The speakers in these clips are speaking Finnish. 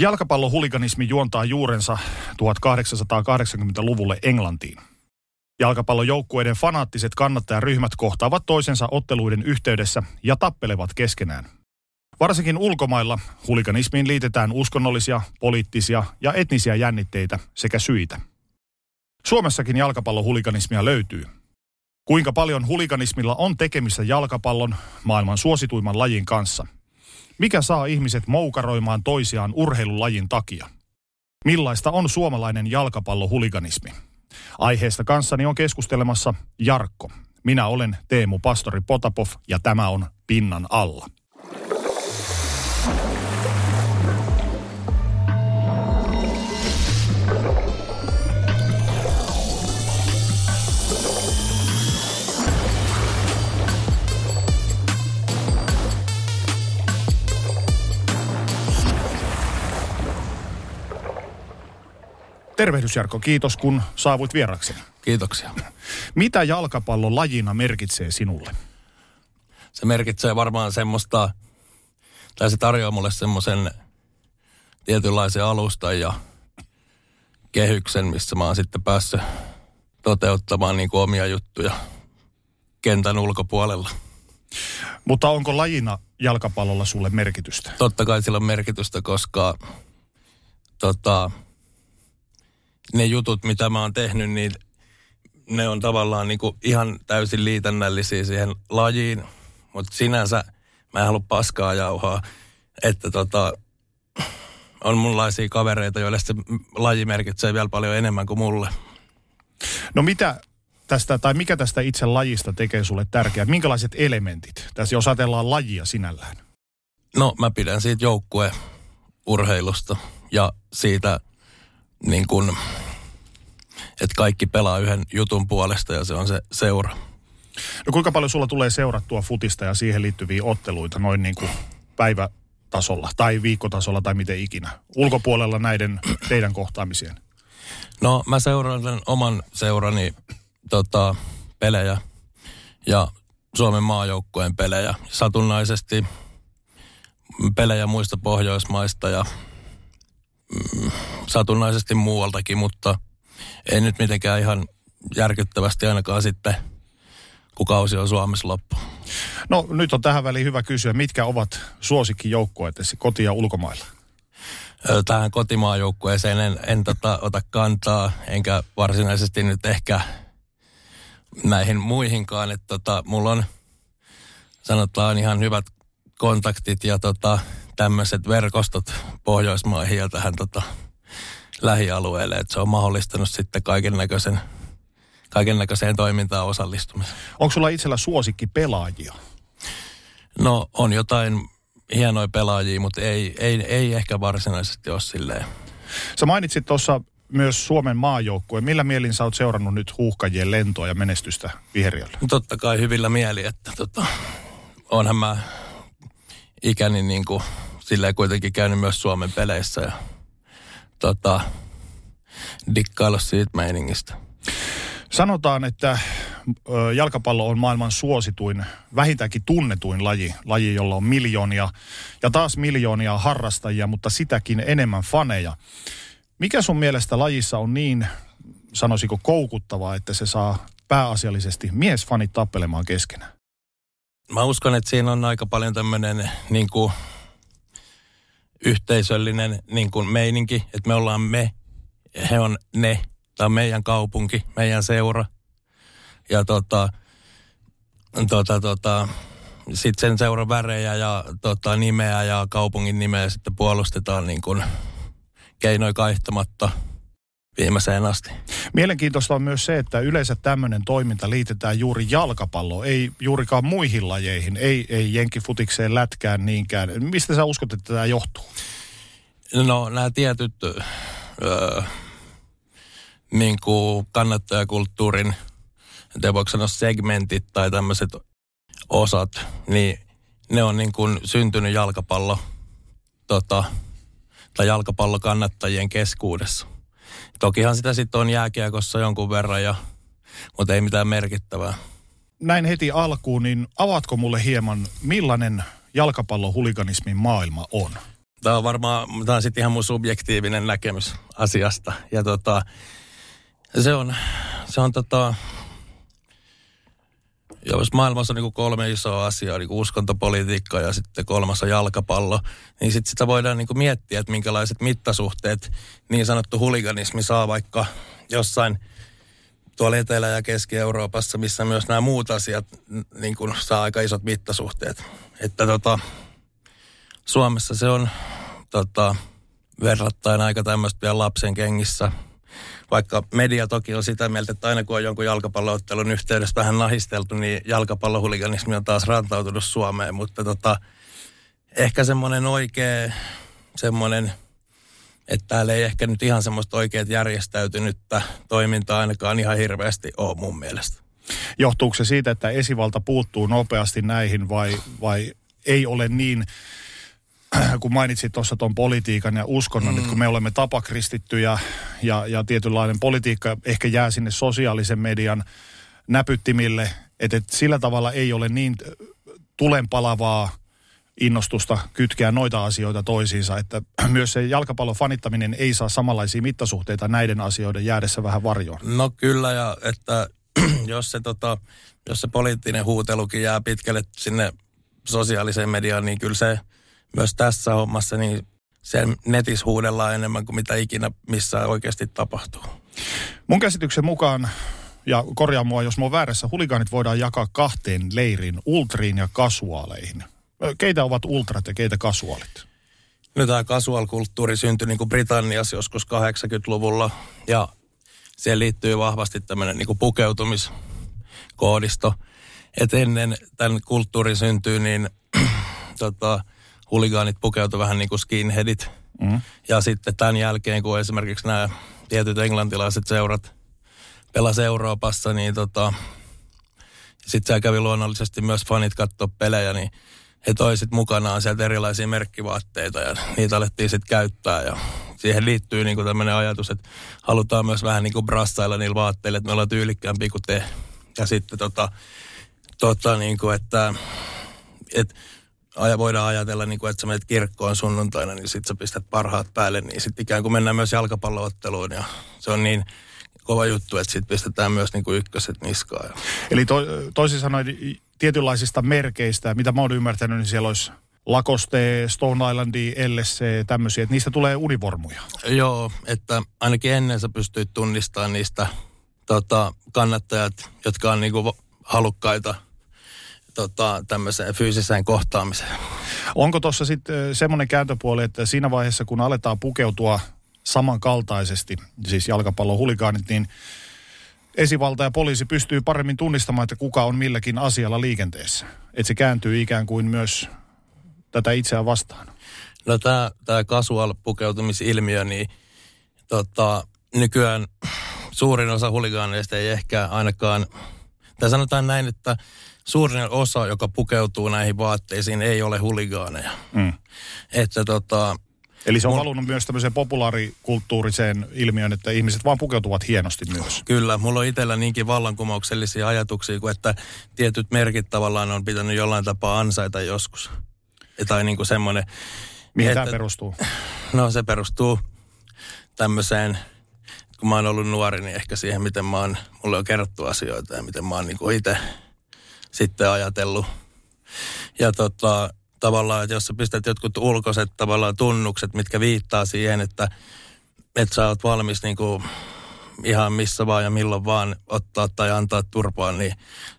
Jalkapallohuliganismi juontaa juurensa 1880-luvulle Englantiin. Jalkapallojoukkueiden fanaattiset kannattajaryhmät kohtaavat toisensa otteluiden yhteydessä ja tappelevat keskenään. Varsinkin ulkomailla huliganismiin liitetään uskonnollisia, poliittisia ja etnisiä jännitteitä sekä syitä. Suomessakin jalkapallohuliganismia löytyy. Kuinka paljon huliganismilla on tekemistä jalkapallon, maailman suosituimman lajin kanssa? Mikä saa ihmiset moukaroimaan toisiaan urheilulajin takia? Millaista on suomalainen jalkapallohuliganismi? Aiheesta kanssani on keskustelemassa Jarkko. Minä olen Teemu Pastori Potapov ja tämä on Pinnan alla. Tervehdys Jarkko, kiitos kun saavuit vierakseni. Kiitoksia. Mitä jalkapallo lajina merkitsee sinulle? Se merkitsee varmaan semmoista, tai se tarjoaa mulle semmoisen tietynlaisen alustan ja kehyksen, missä mä oon sitten päässyt toteuttamaan niin kuin omia juttuja kentän ulkopuolella. Mutta onko lajina jalkapallolla sulle merkitystä? Totta kai sillä on merkitystä, koska tota, ne jutut, mitä mä oon tehnyt, niin ne on tavallaan niin kuin ihan täysin liitännällisiä siihen lajiin. Mutta sinänsä mä en halua paskaa jauhaa, että tota, on munlaisia kavereita, joille se laji merkitsee vielä paljon enemmän kuin mulle. No mitä tästä, tai mikä tästä itse lajista tekee sulle tärkeää? Minkälaiset elementit? Tässä jos ajatellaan lajia sinällään. No mä pidän siitä joukkue urheilusta ja siitä niin kuin, että kaikki pelaa yhden jutun puolesta ja se on se seura. No kuinka paljon sulla tulee seurattua futista ja siihen liittyviä otteluita noin niin kuin päivätasolla tai viikkotasolla tai miten ikinä? Ulkopuolella näiden teidän kohtaamisien. No mä seuraan sen oman seurani tota, pelejä ja Suomen maajoukkueen pelejä. Satunnaisesti pelejä muista Pohjoismaista ja satunnaisesti muualtakin, mutta ei nyt mitenkään ihan järkyttävästi ainakaan sitten, kun kausi on Suomessa loppu. No nyt on tähän väliin hyvä kysyä, mitkä ovat suosikkijoukkueetesi koti- ja ulkomailla? Tähän kotimaajoukkueeseen en, en tota, ota kantaa, enkä varsinaisesti nyt ehkä näihin muihinkaan. Että tota, mulla on sanotaan ihan hyvät kontaktit ja tota, tämmöiset verkostot Pohjoismaihin ja tähän tota, lähialueelle. Että se on mahdollistanut sitten kaiken näköisen kaiken näköiseen toimintaan osallistumisen. Onko sulla itsellä suosikki pelaajia? No on jotain hienoja pelaajia, mutta ei, ei, ei ehkä varsinaisesti ole silleen. Sä mainitsit tuossa myös Suomen maajoukkueen. Millä mielin sä oot seurannut nyt huuhkajien lentoa ja menestystä viheriöllä? Totta kai hyvillä mieli, että tota, onhan mä ikäni niin kuin, silleen kuitenkin käynyt myös Suomen peleissä ja tota, dikkailla siitä meiningistä. Sanotaan, että jalkapallo on maailman suosituin, vähintäänkin tunnetuin laji, laji, jolla on miljoonia ja taas miljoonia harrastajia, mutta sitäkin enemmän faneja. Mikä sun mielestä lajissa on niin, sanoisiko koukuttavaa, että se saa pääasiallisesti miesfanit tappelemaan keskenään? Mä uskon, että siinä on aika paljon tämmöinen niin kuin, yhteisöllinen niin kuin meininki, että me ollaan me, he on ne, tämä on meidän kaupunki, meidän seura. Ja tota, tota, tota, sitten sen seuran värejä ja tota, nimeä ja kaupungin nimeä sitten puolustetaan niin kuin keinoin kaihtamatta viimeiseen asti. Mielenkiintoista on myös se, että yleensä tämmöinen toiminta liitetään juuri jalkapalloon, ei juurikaan muihin lajeihin, ei, ei jenkifutikseen, lätkään niinkään. Mistä sä uskot, että tämä johtuu? No nämä tietyt öö, niin kuin kannattajakulttuurin, en voiko sanoa segmentit tai tämmöiset osat, niin ne on niin kuin syntynyt jalkapallo tota, tai jalkapallokannattajien keskuudessa. Tokihan sitä sitten on jääkiekossa jonkun verran, ja, mutta ei mitään merkittävää. Näin heti alkuun, niin avaatko mulle hieman, millainen jalkapallohuliganismin maailma on? Tämä on varmaan, tämä on sitten ihan mun subjektiivinen näkemys asiasta. Ja tota, se on, se on tota, jos maailmassa on niin kolme isoa asiaa, niin uskontopolitiikka ja sitten kolmas on jalkapallo, niin sitten sitä voidaan niin miettiä, että minkälaiset mittasuhteet niin sanottu huliganismi saa vaikka jossain tuolla Etelä- ja Keski-Euroopassa, missä myös nämä muut asiat niin kuin saa aika isot mittasuhteet. Että tota, Suomessa se on tota, verrattain aika tämmöistä vielä lapsen kengissä – vaikka media toki on sitä mieltä, että aina kun on jonkun jalkapalloottelun yhteydessä vähän nahisteltu, niin jalkapallohuliganismi on taas rantautunut Suomeen. Mutta tota, ehkä semmoinen oikea, semmoinen, että täällä ei ehkä nyt ihan semmoista oikeat järjestäytynyttä toimintaa ainakaan ihan hirveästi ole mun mielestä. Johtuuko se siitä, että esivalta puuttuu nopeasti näihin vai, vai ei ole niin kun mainitsit tuossa tuon politiikan ja uskonnon, mm. että kun me olemme tapakristittyjä ja, ja tietynlainen politiikka ehkä jää sinne sosiaalisen median näpyttimille, että, että sillä tavalla ei ole niin tulenpalavaa innostusta kytkeä noita asioita toisiinsa, että myös se jalkapallon fanittaminen ei saa samanlaisia mittasuhteita näiden asioiden jäädessä vähän varjoon. No kyllä, ja että jos se, tota, jos se poliittinen huutelukin jää pitkälle sinne sosiaaliseen mediaan, niin kyllä se myös tässä hommassa, niin sen netissä huudellaan enemmän kuin mitä ikinä missään oikeasti tapahtuu. Mun käsityksen mukaan, ja korjaa mua jos mä oon väärässä, huligaanit voidaan jakaa kahteen leiriin, ultriin ja kasuaaleihin. Keitä ovat ultrat ja keitä kasuaalit? No tämä kasuaalkulttuuri syntyi niin kuin Britanniassa joskus 80-luvulla ja siihen liittyy vahvasti tämmöinen niin kuin pukeutumiskoodisto. Et ennen tämän kulttuurin syntyy, niin tota, huligaanit pukeutu vähän niin kuin skinheadit. Mm. Ja sitten tämän jälkeen, kun esimerkiksi nämä tietyt englantilaiset seurat pelasi Euroopassa, niin tota, sitten siellä kävi luonnollisesti myös fanit katsoa pelejä, niin he toisit mukanaan sieltä erilaisia merkkivaatteita ja niitä alettiin sitten käyttää ja siihen liittyy niinku tämmöinen ajatus, että halutaan myös vähän niinku brassailla niillä vaatteilla, että me ollaan tyylikkäämpiä kuin te. Ja sitten tota, tota niinku, että, että aja, voidaan ajatella, niin kuin, että sä menet kirkkoon sunnuntaina, niin sitten sä pistät parhaat päälle, niin sitten ikään kuin mennään myös jalkapallootteluun ja se on niin kova juttu, että sitten pistetään myös niin kuin ykköset niskaan. Eli to, toisin sanoen tietynlaisista merkeistä, mitä mä oon ymmärtänyt, niin siellä olisi Lacoste, Stone Islandi, LSC, tämmöisiä, että niistä tulee univormuja. Joo, että ainakin ennen sä pystyit tunnistamaan niistä tota, kannattajat, jotka on niinku halukkaita – tota, tämmöiseen fyysiseen kohtaamiseen. Onko tuossa sitten semmoinen kääntöpuoli, että siinä vaiheessa kun aletaan pukeutua samankaltaisesti, siis jalkapallon huligaanit, niin esivalta ja poliisi pystyy paremmin tunnistamaan, että kuka on milläkin asialla liikenteessä. Että se kääntyy ikään kuin myös tätä itseään vastaan. No tämä, tämä casual pukeutumisilmiö, niin tota, nykyään suurin osa huligaaneista ei ehkä ainakaan, tai sanotaan näin, että suurin osa, joka pukeutuu näihin vaatteisiin, ei ole huligaaneja. Mm. Että tota, Eli se on mun... valunut myös tämmöiseen populaarikulttuuriseen ilmiön, että ihmiset vaan pukeutuvat hienosti myös. Kyllä, mulla on itsellä niinkin vallankumouksellisia ajatuksia, kuin että tietyt merkit tavallaan on pitänyt jollain tapaa ansaita joskus. Tai niin kuin semmoinen... Mihin että, tämä perustuu? No se perustuu tämmöiseen, kun mä oon ollut nuori, niin ehkä siihen, miten mä oon, mulle on kerrottu asioita ja miten mä oon niin itse sitten ajatellut. Ja tota, tavallaan, että jos sä pistät jotkut ulkoiset tavallaan tunnukset, mitkä viittaa siihen, että, että sä oot valmis niin kuin ihan missä vaan ja milloin vaan ottaa tai antaa turpaa, niin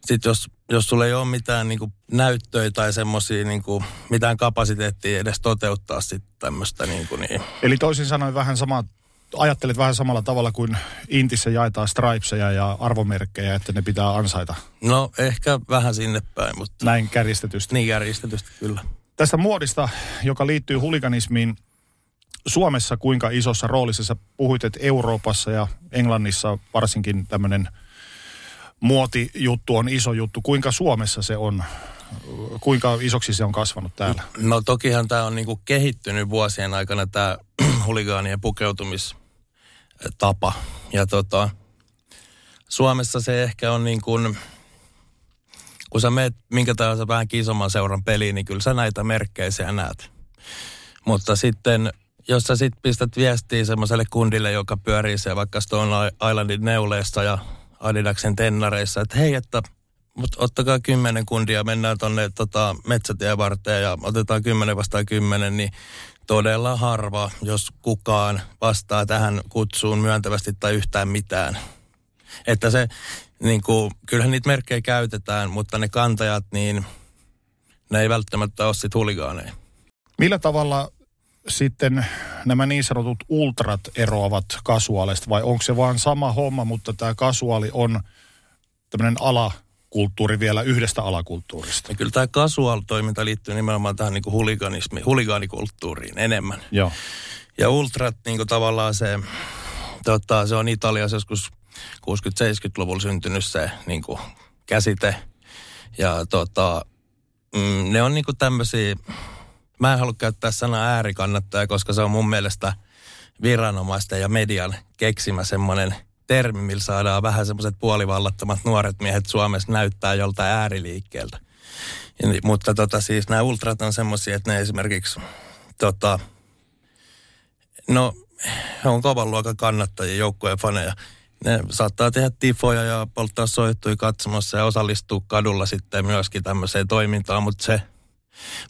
sitten jos, jos sulla ei ole mitään niin kuin näyttöjä tai semmoisia niin mitään kapasiteettia edes toteuttaa sitten tämmöistä niin, kuin, niin. Eli toisin sanoen vähän sama ajattelet vähän samalla tavalla kuin Intissä jaetaan stripeseja ja arvomerkkejä, että ne pitää ansaita? No ehkä vähän sinne päin, mutta... Näin kärjistetysti. Niin kärjistetysti, kyllä. Tästä muodista, joka liittyy huliganismiin, Suomessa kuinka isossa roolissa sä puhuit, että Euroopassa ja Englannissa varsinkin tämmöinen muotijuttu on iso juttu. Kuinka Suomessa se on? Kuinka isoksi se on kasvanut täällä? No tokihan tämä on niinku kehittynyt vuosien aikana tämä huligaanien pukeutumistapa. Ja tota, Suomessa se ehkä on niin kuin, kun sä meet minkä tahansa vähän isomman seuran peliin, niin kyllä sä näitä merkkejä näet. Mutta sitten, jos sä sit pistät viestiä semmoiselle kundille, joka pyörii siellä vaikka Stone Islandin neuleessa ja Adidaksen tennareissa, että hei, että mutta ottakaa kymmenen kundia, mennään tuonne tota, metsätien varteen ja otetaan kymmenen vastaan kymmenen, niin todella harva, jos kukaan vastaa tähän kutsuun myöntävästi tai yhtään mitään. Että se, niin kuin, kyllähän niitä merkkejä käytetään, mutta ne kantajat, niin ne ei välttämättä ole sit huligaaneja. Millä tavalla sitten nämä niin sanotut ultrat eroavat kasuaalista vai onko se vaan sama homma, mutta tämä kasuaali on tämmöinen alakulttuuri vielä yhdestä alakulttuurista? Ja kyllä tämä casual-toiminta liittyy nimenomaan tähän niin huliganismi, huligaanikulttuuriin enemmän. Joo. Ja ultrat niin kuin tavallaan se, tota, se on Italiassa joskus 60-70-luvulla syntynyt se niin kuin, käsite. Ja tota, mm, ne on niin kuin tämmöisiä, mä en halua käyttää sanaa äärikannattaja, koska se on mun mielestä viranomaisten ja median keksimä semmoinen termi, millä saadaan vähän semmoiset puolivallattomat nuoret miehet Suomessa näyttää joltain ääriliikkeeltä. Ja, mutta tota, siis nämä ultrat on semmoisia, että ne esimerkiksi tota, no, he on kovan luokan kannattajia, joukkojen faneja ne saattaa tehdä tifoja ja polttaa soittui katsomassa ja osallistua kadulla sitten myöskin tämmöiseen toimintaan, mutta se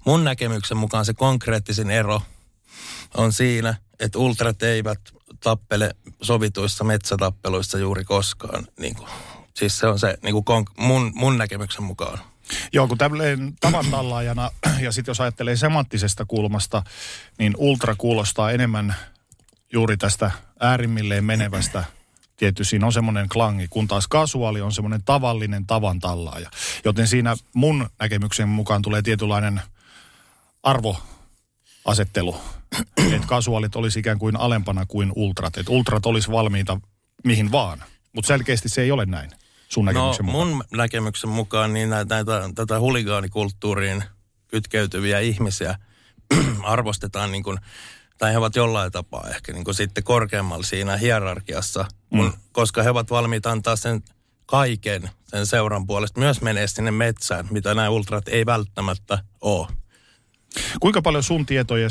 mun näkemyksen mukaan se konkreettisin ero on siinä, että ultrat eivät tappele sovituissa metsätappeluissa juuri koskaan. Niin kuin, siis se on se niin kuin mun, mun näkemyksen mukaan. Joo, kun tämmöinen tavan tallaajana, ja sitten jos ajattelee semanttisesta kulmasta, niin ultra kuulostaa enemmän juuri tästä äärimmilleen menevästä tietty siinä on semmoinen klangi, kun taas kasuaali on semmoinen tavallinen tavan tallaaja. Joten siinä mun näkemyksen mukaan tulee tietynlainen arvoasettelu, että kasuaalit olisi ikään kuin alempana kuin ultrat. Että ultrat olisi valmiita mihin vaan, mutta selkeästi se ei ole näin sun no, näkemyksen no, mukaan. mun näkemyksen mukaan niin näitä, näitä, tätä huligaanikulttuuriin kytkeytyviä ihmisiä arvostetaan niin kuin tai he ovat jollain tapaa ehkä niin kuin sitten korkeammalla siinä hierarkiassa, kun, mm. koska he ovat valmiita antaa sen kaiken sen seuran puolesta, myös menee sinne metsään, mitä nämä ultrat ei välttämättä ole. Kuinka paljon sun tietoja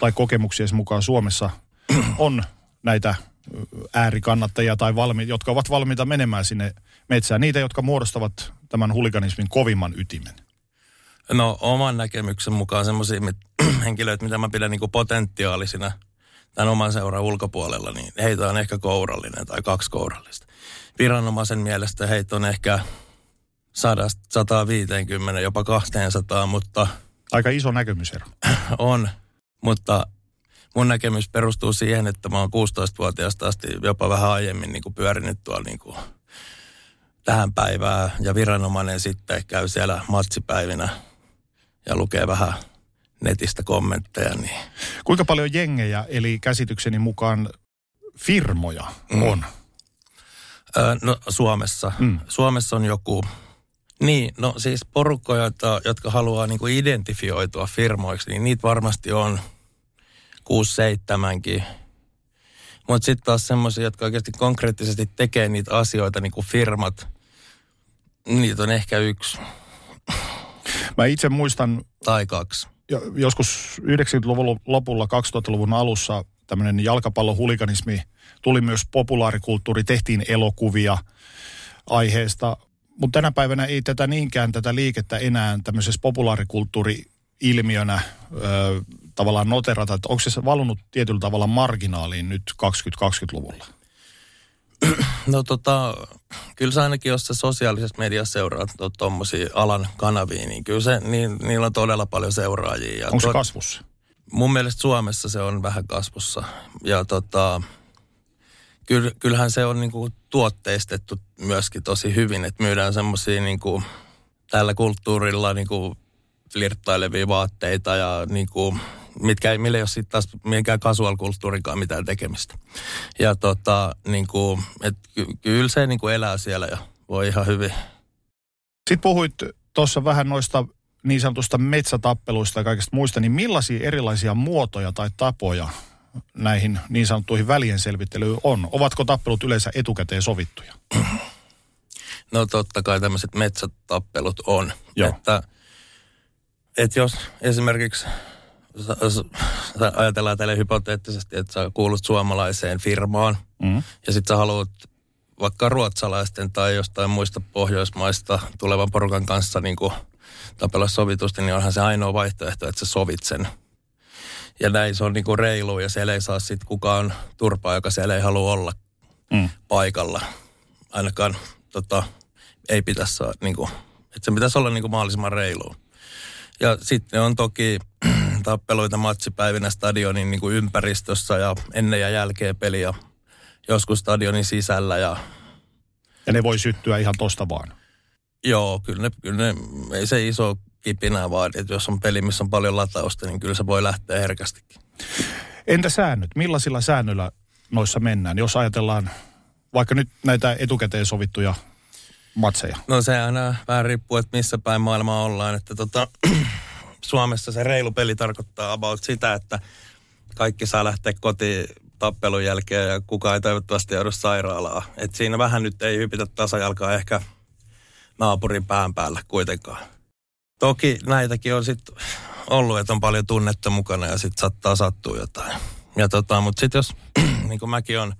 tai kokemuksia mukaan Suomessa on näitä äärikannattajia tai valmi, jotka ovat valmiita menemään sinne metsään, niitä, jotka muodostavat tämän huliganismin kovimman ytimen? No oman näkemyksen mukaan semmoisia henkilöitä, mitä mä pidän niin potentiaalisina tämän oman seuran ulkopuolella, niin heitä on ehkä kourallinen tai kaksi kourallista. Viranomaisen mielestä heitä on ehkä 150, jopa 200, mutta... Aika iso näkemysero. On, mutta mun näkemys perustuu siihen, että mä oon 16-vuotiaasta asti jopa vähän aiemmin niin kuin pyörinyt tuolla niin kuin tähän päivään ja viranomainen sitten käy siellä matsipäivinä ja lukee vähän netistä kommentteja. Niin. Kuinka paljon jengejä, eli käsitykseni mukaan firmoja mm. on? Öö, no Suomessa. Mm. Suomessa on joku, niin no siis porukkoja, jotka, jotka haluaa niinku identifioitua firmoiksi, niin niitä varmasti on 6-7kin. Mutta sitten taas semmoisia, jotka oikeasti konkreettisesti tekee niitä asioita, niin kuin firmat, niitä on ehkä yksi. Mä itse muistan... Tai kaksi. Joskus 90-luvun lopulla, 2000-luvun alussa tämmöinen jalkapallohuliganismi tuli myös populaarikulttuuri, tehtiin elokuvia aiheesta. Mutta tänä päivänä ei tätä niinkään tätä liikettä enää tämmöisessä populaarikulttuuri-ilmiönä ö, tavallaan noterata, että onko se valunut tietyllä tavalla marginaaliin nyt 2020-luvulla? No tota, kyllä sä ainakin, jos sä sosiaalisessa mediassa seuraat tuommoisia alan kanavia, niin kyllä se, niin, niillä on todella paljon seuraajia. Ja Onko se kasvussa? Mun mielestä Suomessa se on vähän kasvussa. Ja tota, kyllähän se on niinku tuotteistettu myöskin tosi hyvin, että myydään semmoisia niinku, tällä kulttuurilla niinku flirttailevia vaatteita ja niinku, mitkä, millä ei ole sitten taas mikään casual-kulttuurikaan mitään tekemistä. Ja tota, niin kuin, et, ky, kyllä se niin kuin elää siellä ja voi ihan hyvin. Sitten puhuit tuossa vähän noista niin sanotusta metsätappeluista ja kaikista muista, niin millaisia erilaisia muotoja tai tapoja näihin niin sanottuihin välien selvittelyyn on? Ovatko tappelut yleensä etukäteen sovittuja? No totta kai tämmöiset metsätappelut on. Joo. Että, että jos esimerkiksi ajatellaan tälle hypoteettisesti, että sä kuulut suomalaiseen firmaan mm. ja sitten sä haluat vaikka ruotsalaisten tai jostain muista pohjoismaista tulevan porukan kanssa niin kuin tapella sovitusti, niin onhan se ainoa vaihtoehto, että sä sovit sen. Ja näin se on niin kuin reilu ja siellä ei saa sitten kukaan turpaa, joka siellä ei halua olla mm. paikalla. Ainakaan tota, ei pitäisi saa, niin kuin, että se pitäisi olla niin kuin mahdollisimman reilu. Ja sitten on toki tappeluita matsipäivinä stadionin niin kuin ympäristössä ja ennen ja jälkeen peliä. Joskus stadionin sisällä ja... Ja ne voi syttyä ihan tosta vaan. Joo, kyllä ne, kyllä ne ei se iso kipinää vaadi. Että jos on peli, missä on paljon latausta, niin kyllä se voi lähteä herkästikin. Entä säännöt? Millaisilla säännöillä noissa mennään? Jos ajatellaan vaikka nyt näitä etukäteen sovittuja matseja? No se aina vähän riippuu, että missä päin maailmaa ollaan. Että tota, Suomessa se reilu peli tarkoittaa about sitä, että kaikki saa lähteä kotiin tappelun jälkeen ja kukaan ei toivottavasti joudu sairaalaa. Et siinä vähän nyt ei hypitä tasajalkaa ehkä naapurin pään päällä kuitenkaan. Toki näitäkin on sitten ollut, että on paljon tunnetta mukana ja sitten saattaa sattua jotain. Ja tota, mutta sitten jos, niin kuin mäkin on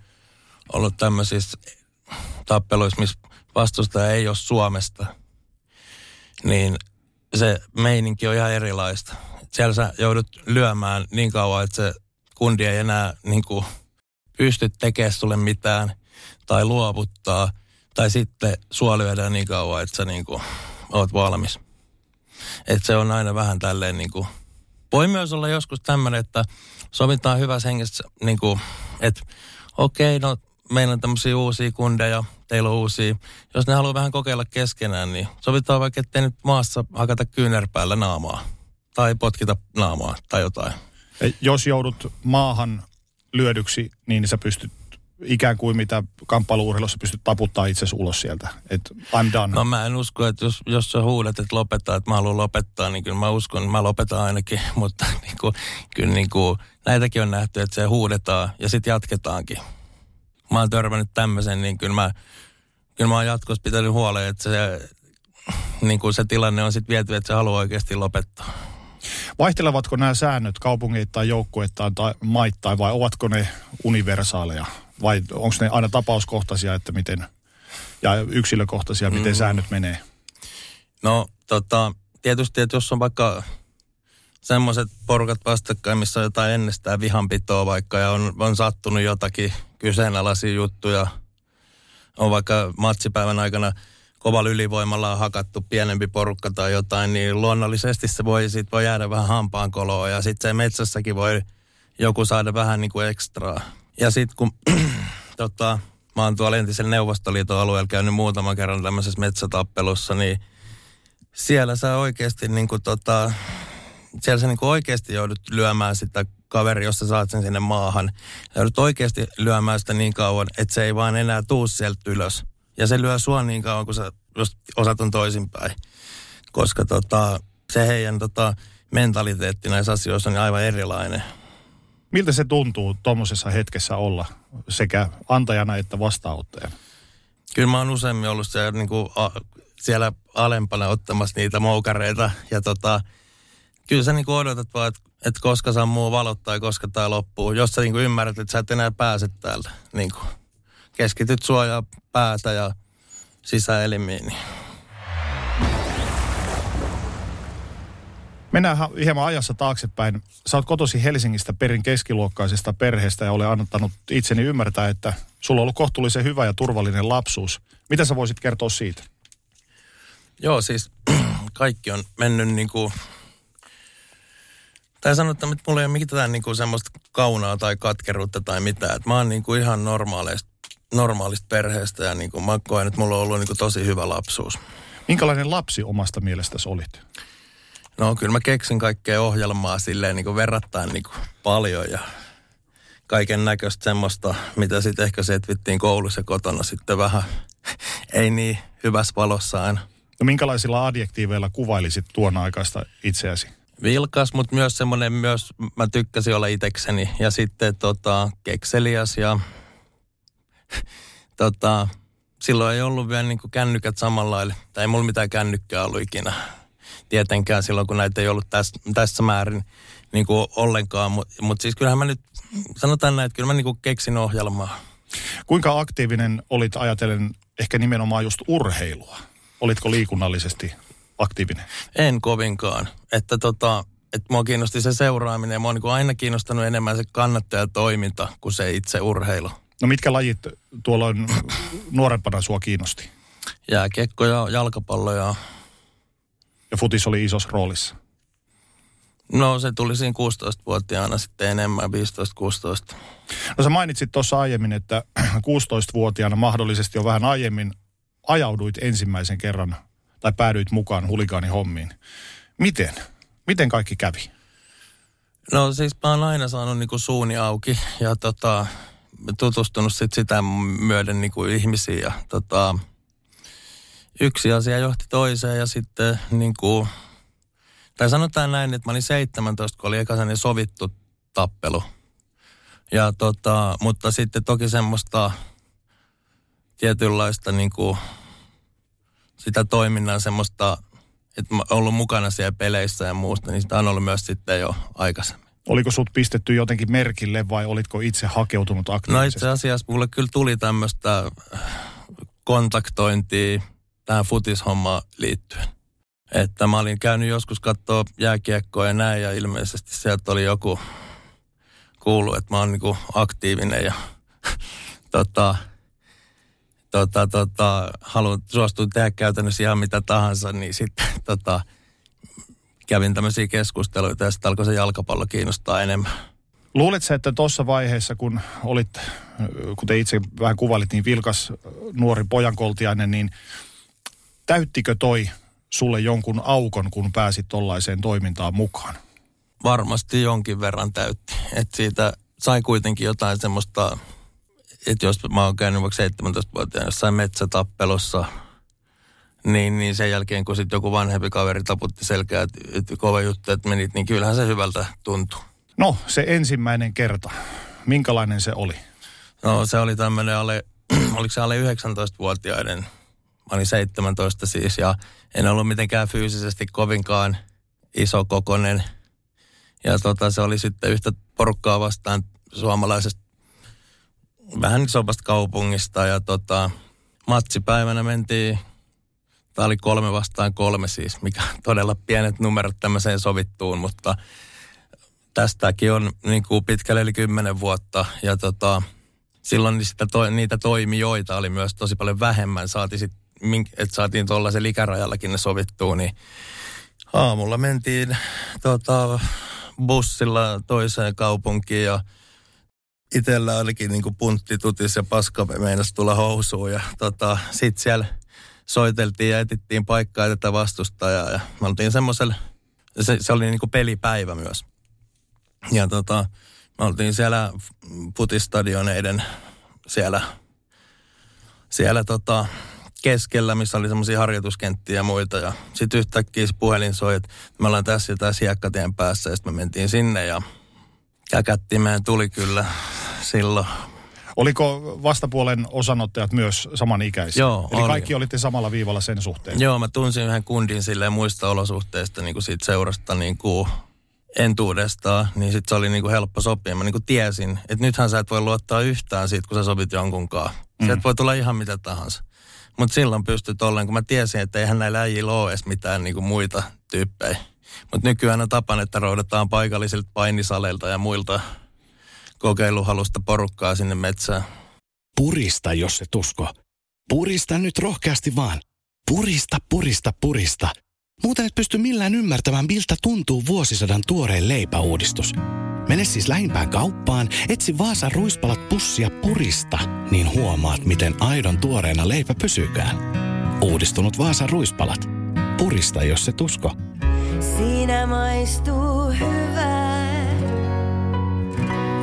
ollut tämmöisissä tappeluissa, missä vastustaja ei ole Suomesta, niin se meininki on ihan erilaista. Siellä sä joudut lyömään niin kauan, että se kundi ei enää niin kuin, pysty tekemään sulle mitään tai luovuttaa. Tai sitten sua lyödään niin kauan, että sä niin kuin, oot valmis. Että se on aina vähän tälleen niin kuin, voi myös olla joskus tämmöinen, että sovitaan hyvässä hengessä, niin kuin, että okei, okay, no meillä on tämmöisiä uusia kundeja, teillä on uusia. Jos ne haluaa vähän kokeilla keskenään, niin sovitaan vaikka, ettei nyt maassa hakata kyynärpäällä naamaa. Tai potkita naamaa tai jotain. Jos joudut maahan lyödyksi, niin sä pystyt ikään kuin mitä kamppailuurheilussa pystyt taputtaa itse ulos sieltä. Että I'm done. No mä en usko, että jos, jos sä huudat, että lopettaa, että mä haluan lopettaa, niin kyllä mä uskon, että mä lopetan ainakin. Mutta niin kuin, kyllä niin kuin, näitäkin on nähty, että se huudetaan ja sitten jatketaankin mä oon törmännyt tämmöisen, niin kyllä mä, kyllä mä oon jatkossa pitänyt huoleen, että se, niin kuin se tilanne on sitten viety, että se haluaa oikeasti lopettaa. Vaihtelevatko nämä säännöt kaupungeittain, joukkueittain tai maittain vai ovatko ne universaaleja? Vai onko ne aina tapauskohtaisia, että miten, ja yksilökohtaisia, miten mm. säännöt menee? No tota, tietysti, että jos on vaikka semmoiset porukat vastakkain, missä on jotain ennestään vihanpitoa vaikka ja on, on sattunut jotakin kyseenalaisia juttuja. On vaikka matsipäivän aikana kovalla ylivoimalla on hakattu pienempi porukka tai jotain, niin luonnollisesti se voi, sit voi jäädä vähän hampaan koloa ja sitten se metsässäkin voi joku saada vähän niin kuin ekstraa. Ja sitten kun tota, mä oon tuolla entisellä Neuvostoliiton alueella käynyt muutaman kerran tämmöisessä metsätappelussa, niin siellä sä oikeasti niin kuin tota, siellä sä niin oikeasti joudut lyömään sitä kaveri, jos sä saat sen sinne maahan. Ja joudut oikeasti lyömään sitä niin kauan, että se ei vaan enää tuu sieltä ylös. Ja se lyö sua niin kauan, kun sä, jos osat on toisinpäin. Koska tota, se heidän tota, mentaliteetti näissä asioissa on aivan erilainen. Miltä se tuntuu tuommoisessa hetkessä olla sekä antajana että vastaanottajana? Kyllä mä oon useimmin ollut siellä, niin kuin, a, siellä alempana ottamassa niitä moukareita ja tota, kyllä sä niinku odotat vaan, että, että koska sammuu valot tai koska tämä loppuu. Jos sä niinku ymmärrät, että sä et enää pääse täältä. Niinku, keskityt suojaa päätä ja sisäelimiin. Niin. Mennään hieman ajassa taaksepäin. Sä oot kotosi Helsingistä perin keskiluokkaisesta perheestä ja olen antanut itseni ymmärtää, että sulla on ollut kohtuullisen hyvä ja turvallinen lapsuus. Mitä sä voisit kertoa siitä? Joo, siis kaikki on mennyt niin kuin tai sanotaan, että mulla ei ole mitään niin kuin semmoista kaunaa tai katkeruutta tai mitään. Että mä oon niin kuin ihan normaalista, normaalista perheestä ja niin kuin mä koen, että mulla on ollut niin kuin tosi hyvä lapsuus. Minkälainen lapsi omasta mielestäsi olit? No kyllä mä keksin kaikkea ohjelmaa silleen niin kuin verrattain niin kuin paljon ja kaiken näköistä semmoista, mitä sitten ehkä setvittiin koulussa ja kotona sitten vähän ei niin hyvässä valossa aina. No minkälaisilla adjektiiveilla kuvailisit tuon aikaista itseäsi? Vilkas, mutta myös semmoinen myös, mä tykkäsin olla itekseni. Ja sitten tota, kekselias ja tota, silloin ei ollut vielä niin kännykät samalla lailla. Tai ei mulla mitään kännykkää ollut ikinä. Tietenkään silloin, kun näitä ei ollut tässä, tässä määrin niin kuin ollenkaan. Mutta mut siis kyllähän mä nyt, sanotaan näin, että kyllä mä niin kuin keksin ohjelmaa. Kuinka aktiivinen olit ajatellen ehkä nimenomaan just urheilua? Olitko liikunnallisesti aktiivinen? En kovinkaan. Että tota, että mua kiinnosti se seuraaminen. Mua on niin aina kiinnostanut enemmän se kannattajatoiminta kuin se itse urheilu. No mitkä lajit tuolloin nuorempana sua kiinnosti? Jääkiekko ja jalkapallo ja... Ja futis oli isossa roolissa? No se tuli siinä 16-vuotiaana sitten enemmän, 15-16. No sä mainitsit tuossa aiemmin, että 16-vuotiaana mahdollisesti jo vähän aiemmin ajauduit ensimmäisen kerran tai päädyit mukaan huligaanihommiin. Miten? Miten kaikki kävi? No siis mä oon aina saanut niinku suuni auki ja tota, tutustunut sit sitä myöden niinku ihmisiin ja tota, yksi asia johti toiseen ja sitten niinku, tai sanotaan näin, että mä olin 17, kun oli ekaisen sovittu tappelu. Ja tota, mutta sitten toki semmoista tietynlaista niinku, sitä toiminnan semmoista, että mä ollut mukana siellä peleissä ja muusta, niin sitä on ollut myös sitten jo aikaisemmin. Oliko sut pistetty jotenkin merkille vai olitko itse hakeutunut aktiivisesti? No itse asiassa mulle kyllä tuli tämmöistä kontaktointia tähän futishommaan liittyen. Että mä olin käynyt joskus katsoa jääkiekkoa ja näin ja ilmeisesti sieltä oli joku kuulu, että mä oon niinku aktiivinen ja tota, tota, tota, haluan suostua tehdä käytännössä ihan mitä tahansa, niin sitten tota, kävin tämmöisiä keskusteluita ja sitten alkoi se jalkapallo kiinnostaa enemmän. Luuletko että tuossa vaiheessa, kun olit, kuten itse vähän kuvalit, niin vilkas nuori pojankoltiainen, niin täyttikö toi sulle jonkun aukon, kun pääsit tollaiseen toimintaan mukaan? Varmasti jonkin verran täytti. Että siitä sai kuitenkin jotain semmoista että jos mä oon käynyt vaikka 17-vuotiaana jossain metsätappelussa, niin, niin sen jälkeen kun sitten joku vanhempi kaveri taputti selkää, että, että kova juttu, että menit, niin kyllähän se hyvältä tuntui. No, se ensimmäinen kerta. Minkälainen se oli? No, se oli tämmöinen alle, oliko se alle 19-vuotiaiden, mä olin 17 siis, ja en ollut mitenkään fyysisesti kovinkaan iso kokonen. Ja tota, se oli sitten yhtä porukkaa vastaan suomalaisesta vähän isommasta kaupungista ja tota, matsipäivänä mentiin, tämä oli kolme vastaan kolme siis, mikä todella pienet numerot tämmöiseen sovittuun, mutta tästäkin on niin kuin pitkälle yli kymmenen vuotta ja tota, silloin to, niitä toimijoita oli myös tosi paljon vähemmän. Saati sit, että saatiin tuollaisen ikärajallakin ne sovittuun, niin aamulla mentiin tota, bussilla toiseen kaupunkiin ja itsellä olikin niin kuin puntti tutis ja paska meinas tulla housuun ja tota, sit siellä soiteltiin ja etittiin paikkaa tätä vastustajaa ja me oltiin semmoisella, se, se oli niin kuin pelipäivä myös. Ja tota, me oltiin siellä putistadioneiden siellä, siellä tota, keskellä, missä oli semmoisia harjoituskenttiä ja muita. Ja sitten yhtäkkiä se puhelin soi, että me ollaan tässä ja tässä hiekkatien päässä ja sitten me mentiin sinne ja käkättimeen tuli kyllä silloin. Oliko vastapuolen osanottajat myös samanikäisiä? Joo, Eli oli. kaikki olitte samalla viivalla sen suhteen? Joo, mä tunsin yhden kundin silleen muista olosuhteista niin kuin siitä seurasta niin kuin entuudestaan, niin sitten se oli niin kuin helppo sopia. Mä niin kuin tiesin, että nythän sä et voi luottaa yhtään siitä, kun sä sopit jonkunkaan. Mm. Sieltä voi tulla ihan mitä tahansa. Mutta silloin pystyt ollen, kun mä tiesin, että eihän näillä äijillä ole edes mitään niin kuin muita tyyppejä. Mutta nykyään on tapana, että roudataan paikallisilta painisaleilta ja muilta kokeiluhalusta porukkaa sinne metsään. Purista, jos se tusko. Purista nyt rohkeasti vaan. Purista, purista, purista. Muuten et pysty millään ymmärtämään, miltä tuntuu vuosisadan tuoreen leipäuudistus. Mene siis lähimpään kauppaan, etsi Vaasa ruispalat pussia purista, niin huomaat, miten aidon tuoreena leipä pysyykään. Uudistunut Vaasa ruispalat. Purista, jos se tusko. Siinä maistuu hyvää.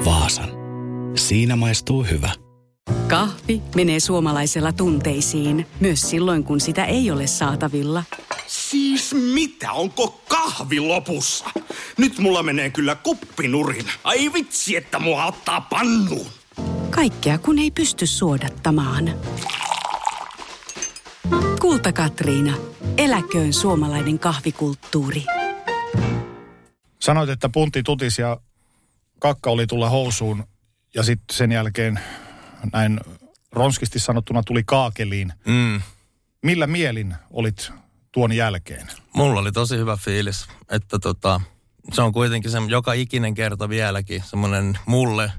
Vaasan. Siinä maistuu hyvä. Kahvi menee suomalaisella tunteisiin, myös silloin kun sitä ei ole saatavilla. Siis mitä, onko kahvi lopussa? Nyt mulla menee kyllä kuppinurin. Ai vitsi, että mua ottaa pannuun. Kaikkea kun ei pysty suodattamaan. Kulta Katriina. Eläköön suomalainen kahvikulttuuri. Sanoit, että punti tutis ja kakka oli tulla housuun ja sitten sen jälkeen näin ronskisti sanottuna tuli kaakeliin. Mm. Millä mielin olit tuon jälkeen? Mulla oli tosi hyvä fiilis, että tota, se on kuitenkin se, joka ikinen kerta vieläkin semmoinen mulle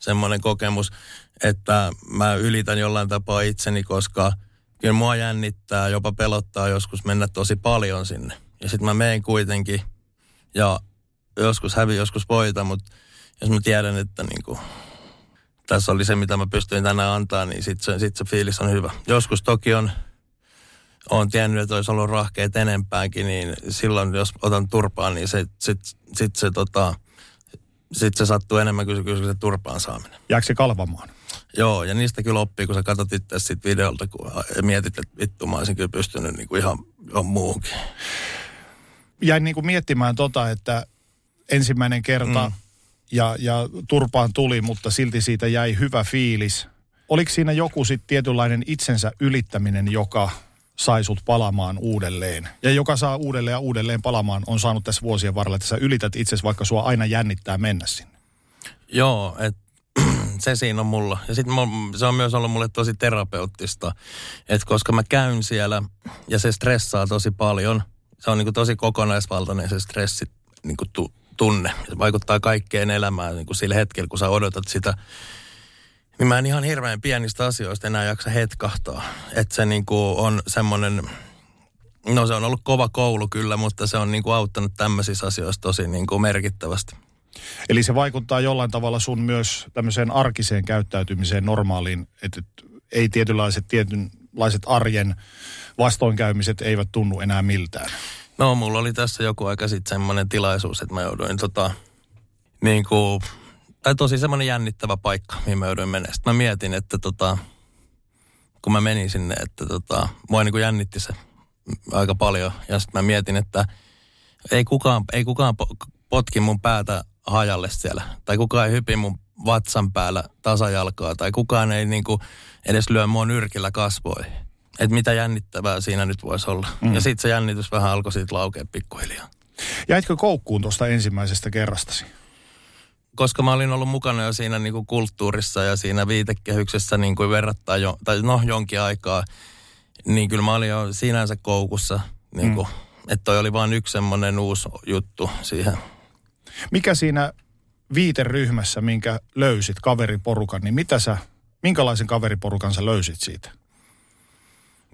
semmoinen kokemus, että mä ylitän jollain tapaa itseni, koska kyllä mua jännittää, jopa pelottaa joskus mennä tosi paljon sinne. Ja sitten mä menen kuitenkin ja joskus hävi, joskus voita, mutta jos mä tiedän, että niinku, tässä oli se, mitä mä pystyin tänään antaa, niin sitten se, sit se fiilis on hyvä. Joskus toki on, on tiennyt, että olisi ollut rahkeet enempäänkin, niin silloin jos otan turpaan, niin se, sit, sit se, tota, sit se sattuu enemmän kuin se, kuin se turpaan saaminen. Jääkö se kalvamaan? Joo, ja niistä kyllä oppii, kun sä katsot itse sit videolta, kun mietit, että vittu mä olisin kyllä pystynyt niin kuin ihan, ihan muuhunkin. Jäin niin kuin miettimään tota, että ensimmäinen kerta mm. ja, ja turpaan tuli, mutta silti siitä jäi hyvä fiilis. Oliko siinä joku sitten tietynlainen itsensä ylittäminen, joka sai sut palamaan uudelleen? Ja joka saa uudelleen ja uudelleen palamaan, on saanut tässä vuosien varrella, että sä ylität itsesi, vaikka sua aina jännittää mennä sinne. Joo, että se siinä on mulla. Ja sitten se on myös ollut mulle tosi terapeuttista, että koska mä käyn siellä ja se stressaa tosi paljon, se on niin kuin tosi kokonaisvaltainen se stressi niin kuin tu, tunne. Se vaikuttaa kaikkeen elämään niin kuin sillä hetkellä, kun sä odotat sitä. Niin mä en ihan hirveän pienistä asioista enää jaksa hetkahtaa. Että se niin kuin on semmoinen, no se on ollut kova koulu kyllä, mutta se on niin kuin auttanut tämmöisissä asioissa tosi niin kuin merkittävästi. Eli se vaikuttaa jollain tavalla sun myös tämmöiseen arkiseen käyttäytymiseen normaaliin, että ei tietynlaiset, tietynlaiset arjen vastoinkäymiset eivät tunnu enää miltään. No, mulla oli tässä joku aika sitten semmoinen tilaisuus, että mä jouduin tota, niin kuin, tai tosi semmoinen jännittävä paikka, mihin mä jouduin mennä. Sitten mä mietin, että tota, kun mä menin sinne, että tota, mua niin kuin jännitti se aika paljon. Ja sitten mä mietin, että ei kukaan, ei kukaan potki mun päätä hajalle siellä. Tai kukaan ei hypi mun vatsan päällä tasajalkaa. Tai kukaan ei niin kuin edes lyö mua nyrkillä kasvoihin. Että mitä jännittävää siinä nyt voisi olla. Mm. Ja sitten se jännitys vähän alkoi siitä laukea pikkuhiljaa. Jäitkö koukkuun tuosta ensimmäisestä kerrastasi? Koska mä olin ollut mukana jo siinä niin kuin kulttuurissa ja siinä viitekehyksessä niin kuin verrattain jo, tai no jonkin aikaa, niin kyllä mä olin jo sinänsä koukussa. Niin kuin, mm. Että toi oli vain yksi semmoinen uusi juttu siihen. Mikä siinä viiteryhmässä, minkä löysit kaveriporukan, niin mitä sä, minkälaisen kaveriporukan sä löysit siitä?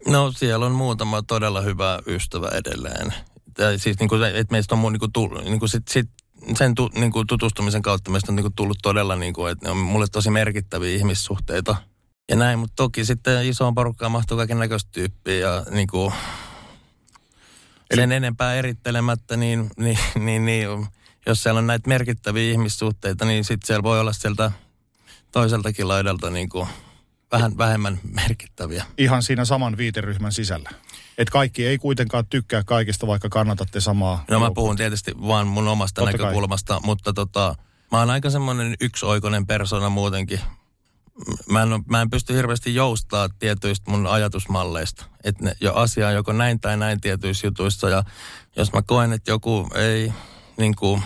No siellä on muutama todella hyvä ystävä edelleen. Ja siis niin kuin, että meistä on niin kuin, tullut, niin kuin sit, sit, sen tu, niin kuin tutustumisen kautta meistä on niin kuin tullut todella, niin kuin, että ne on mulle tosi merkittäviä ihmissuhteita. Ja näin, mutta toki sitten isoon porukkaan mahtuu kaiken näköistä tyyppiä ja niin kuin, Eli... sen enempää erittelemättä, niin, niin, niin, niin jos siellä on näitä merkittäviä ihmissuhteita, niin sitten siellä voi olla sieltä toiseltakin laidalta niin kuin vähän vähemmän merkittäviä. Ihan siinä saman viiteryhmän sisällä. Et kaikki ei kuitenkaan tykkää kaikista, vaikka kannatatte samaa. No mä puhun tietysti vaan mun omasta Totta näkökulmasta, kai. mutta tota, mä oon aika semmoinen yksioikoinen persona muutenkin. Mä en, mä en pysty hirveästi joustaa tietyistä mun ajatusmalleista. Että jo asia on joko näin tai näin tietyissä jutuissa. Ja jos mä koen, että joku ei niin kuin,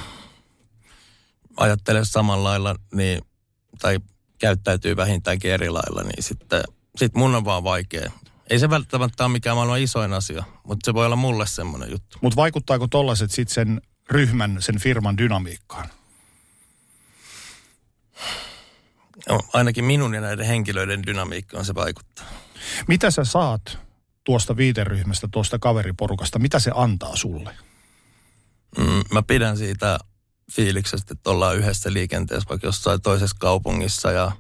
ajattele samalla lailla, niin, tai käyttäytyy vähintäänkin eri lailla, niin sitten sit mun on vaan vaikea. Ei se välttämättä ole mikään maailman isoin asia, mutta se voi olla mulle semmoinen juttu. Mutta vaikuttaako tollaiset sitten sen ryhmän, sen firman dynamiikkaan? No, ainakin minun ja näiden henkilöiden dynamiikkaan se vaikuttaa. Mitä sä saat tuosta viiteryhmästä, tuosta kaveriporukasta? Mitä se antaa sulle? Mm, mä pidän siitä fiiliksestä, että ollaan yhdessä liikenteessä vaikka jossain toisessa kaupungissa ja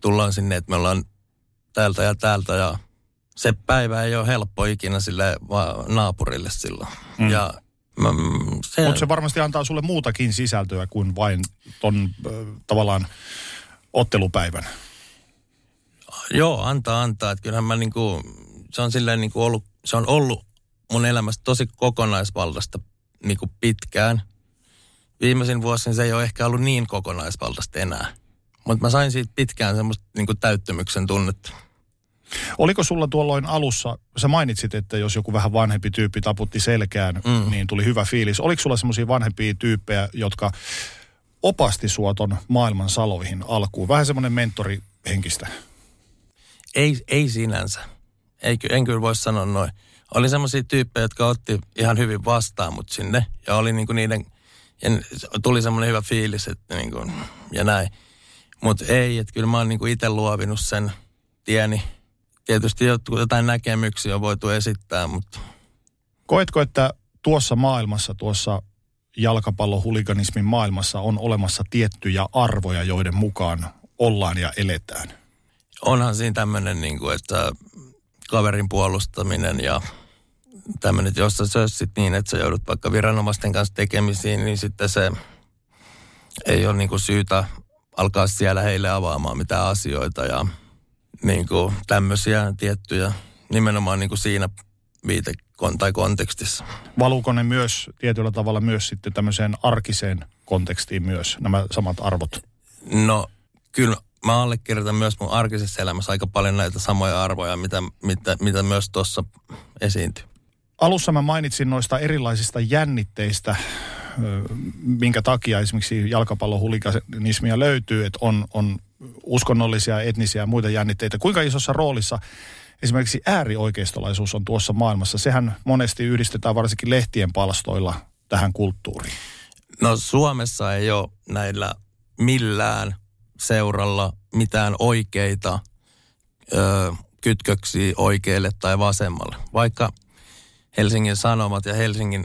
tullaan sinne, että me ollaan täältä ja täältä ja se päivä ei ole helppo ikinä sille naapurille silloin. Mm. Ja mm, se, Mutta se varmasti antaa sulle muutakin sisältöä kuin vain ton äh, tavallaan ottelupäivän. Joo, antaa, antaa. Että kyllähän mä niinku, se on silleen niinku ollut, se on ollut mun elämässä tosi kokonaisvaltaista niinku pitkään. Viimeisin vuosin se ei ole ehkä ollut niin kokonaisvaltaista enää. Mutta mä sain siitä pitkään semmoista niinku täyttymyksen tunnetta. Oliko sulla tuolloin alussa, sä mainitsit, että jos joku vähän vanhempi tyyppi taputti selkään, mm. niin tuli hyvä fiilis. Oliko sulla semmoisia vanhempia tyyppejä, jotka opasti sua ton maailman saloihin alkuun? Vähän semmoinen mentorihenkistä. Ei, ei sinänsä. Ei, en kyllä voi sanoa noin. Oli semmoisia tyyppejä, jotka otti ihan hyvin vastaan mut sinne. Ja oli niinku niiden, ja tuli semmoinen hyvä fiilis, että niinku, ja näin. Mutta ei, että kyllä mä oon niinku itse luovinut sen tieni. Tietysti jotain näkemyksiä on voitu esittää, mutta Koetko, että tuossa maailmassa, tuossa jalkapallohuliganismin maailmassa on olemassa tiettyjä arvoja, joiden mukaan ollaan ja eletään? onhan siinä tämmöinen, niin kuin, että kaverin puolustaminen ja tämmöinen, että jos sä sössit niin, että sä joudut vaikka viranomaisten kanssa tekemisiin, niin sitten se ei ole niin kuin syytä alkaa siellä heille avaamaan mitään asioita ja niin kuin tämmöisiä tiettyjä nimenomaan niin kuin siinä viite tai kontekstissa. Valuuko ne myös tietyllä tavalla myös sitten tämmöiseen arkiseen kontekstiin myös nämä samat arvot? No kyllä mä allekirjoitan myös mun arkisessa elämässä aika paljon näitä samoja arvoja, mitä, mitä, mitä myös tuossa esiintyy. Alussa mä mainitsin noista erilaisista jännitteistä, minkä takia esimerkiksi jalkapallohuliganismia löytyy, että on, on uskonnollisia, etnisiä ja muita jännitteitä. Kuinka isossa roolissa esimerkiksi äärioikeistolaisuus on tuossa maailmassa? Sehän monesti yhdistetään varsinkin lehtien palstoilla tähän kulttuuriin. No Suomessa ei ole näillä millään seuralla mitään oikeita ö, kytköksiä oikealle tai vasemmalle. Vaikka Helsingin Sanomat ja Helsingin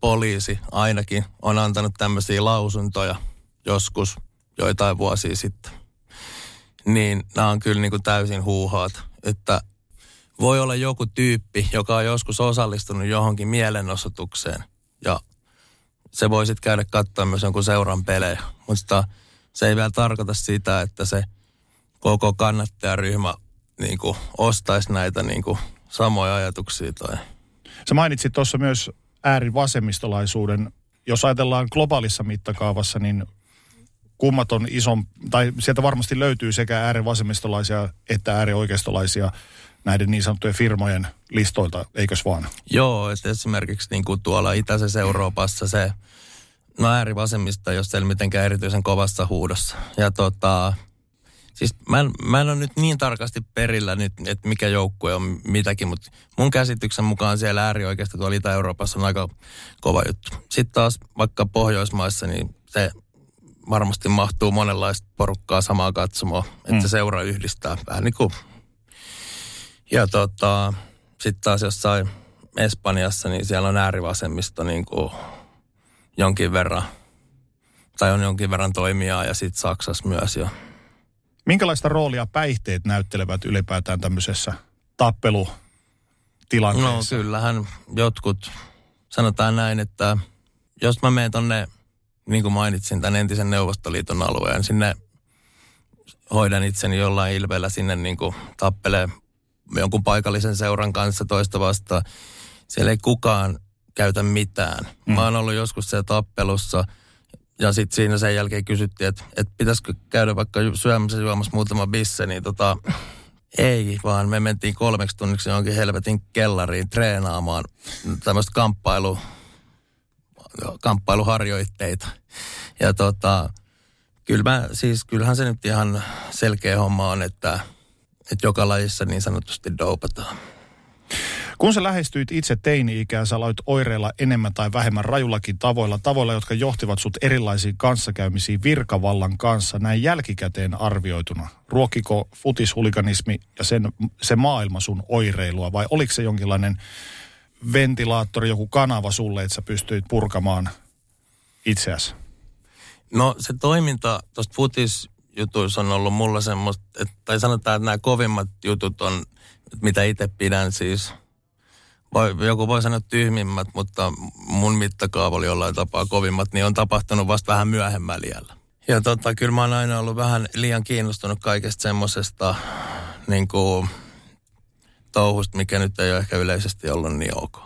poliisi ainakin on antanut tämmöisiä lausuntoja joskus joitain vuosia sitten. Niin nämä on kyllä niin kuin täysin huuhaat, että voi olla joku tyyppi, joka on joskus osallistunut johonkin mielenosoitukseen ja se voi sitten käydä katsoa myös jonkun seuran pelejä. Mutta se ei vielä tarkoita sitä, että se koko kannattajaryhmä niin kuin ostaisi näitä niin kuin samoja ajatuksia tai Sä mainitsit tuossa myös äärivasemmistolaisuuden. Jos ajatellaan globaalissa mittakaavassa, niin kummat on ison, tai sieltä varmasti löytyy sekä äärivasemmistolaisia että äärioikeistolaisia näiden niin sanottujen firmojen listoilta, eikös vaan? Joo, että esimerkiksi niin kuin tuolla itäisessä Euroopassa se, no äärivasemmista ei ole mitenkään erityisen kovassa huudossa. Ja tota, siis mä en, mä en ole nyt niin tarkasti perillä nyt, että mikä joukkue on mitäkin, mutta mun käsityksen mukaan siellä äärioikeista tuolla Itä-Euroopassa on aika kova juttu. Sitten taas vaikka Pohjoismaissa, niin se varmasti mahtuu monenlaista porukkaa samaa katsomoa, että Mm. se seura yhdistää vähän niin kuin. Ja tota, sitten taas jossain Espanjassa, niin siellä on äärivasemmista niin kuin jonkin verran, tai on jonkin verran toimijaa ja sitten Saksassa myös jo. Minkälaista roolia päihteet näyttelevät ylipäätään tämmöisessä No tappelutilanteessa? kyllähän jotkut, sanotaan näin, että jos mä menen tonne, niin kuin mainitsin, tämän entisen Neuvostoliiton alueen, sinne hoidan itseni jollain ilveellä sinne niin kuin tappelee jonkun paikallisen seuran kanssa toista vastaan. Siellä ei kukaan käytä mitään. Mm. Mä oon ollut joskus siellä tappelussa ja sitten siinä sen jälkeen kysyttiin, että, että pitäisikö käydä vaikka syömässä juomassa muutama bisse, niin tota, ei, vaan me mentiin kolmeksi tunniksi johonkin helvetin kellariin treenaamaan tämmöistä kamppailu, kamppailuharjoitteita. Ja tota, kyllä mä, siis kyllähän se nyt ihan selkeä homma on, että, että joka lajissa niin sanotusti doupataan. Kun sä lähestyit itse teini-ikään, sä aloit oireilla enemmän tai vähemmän rajullakin tavoilla, tavoilla, jotka johtivat sut erilaisiin kanssakäymisiin virkavallan kanssa, näin jälkikäteen arvioituna. Ruokiko futishuliganismi ja sen, se maailma sun oireilua vai oliko se jonkinlainen ventilaattori, joku kanava sulle, että sä pystyit purkamaan itseäsi? No se toiminta tuosta futisjutuissa on ollut mulla semmoista, että, tai sanotaan, että nämä kovimmat jutut on, mitä itse pidän siis voi, joku voi sanoa tyhmimmät, mutta mun mittakaava oli jollain tapaa kovimmat, niin on tapahtunut vasta vähän myöhemmällä iällä. Ja tota, kyllä mä oon aina ollut vähän liian kiinnostunut kaikesta semmosesta niin kuin, touhusta, mikä nyt ei ole ehkä yleisesti ollut niin ok.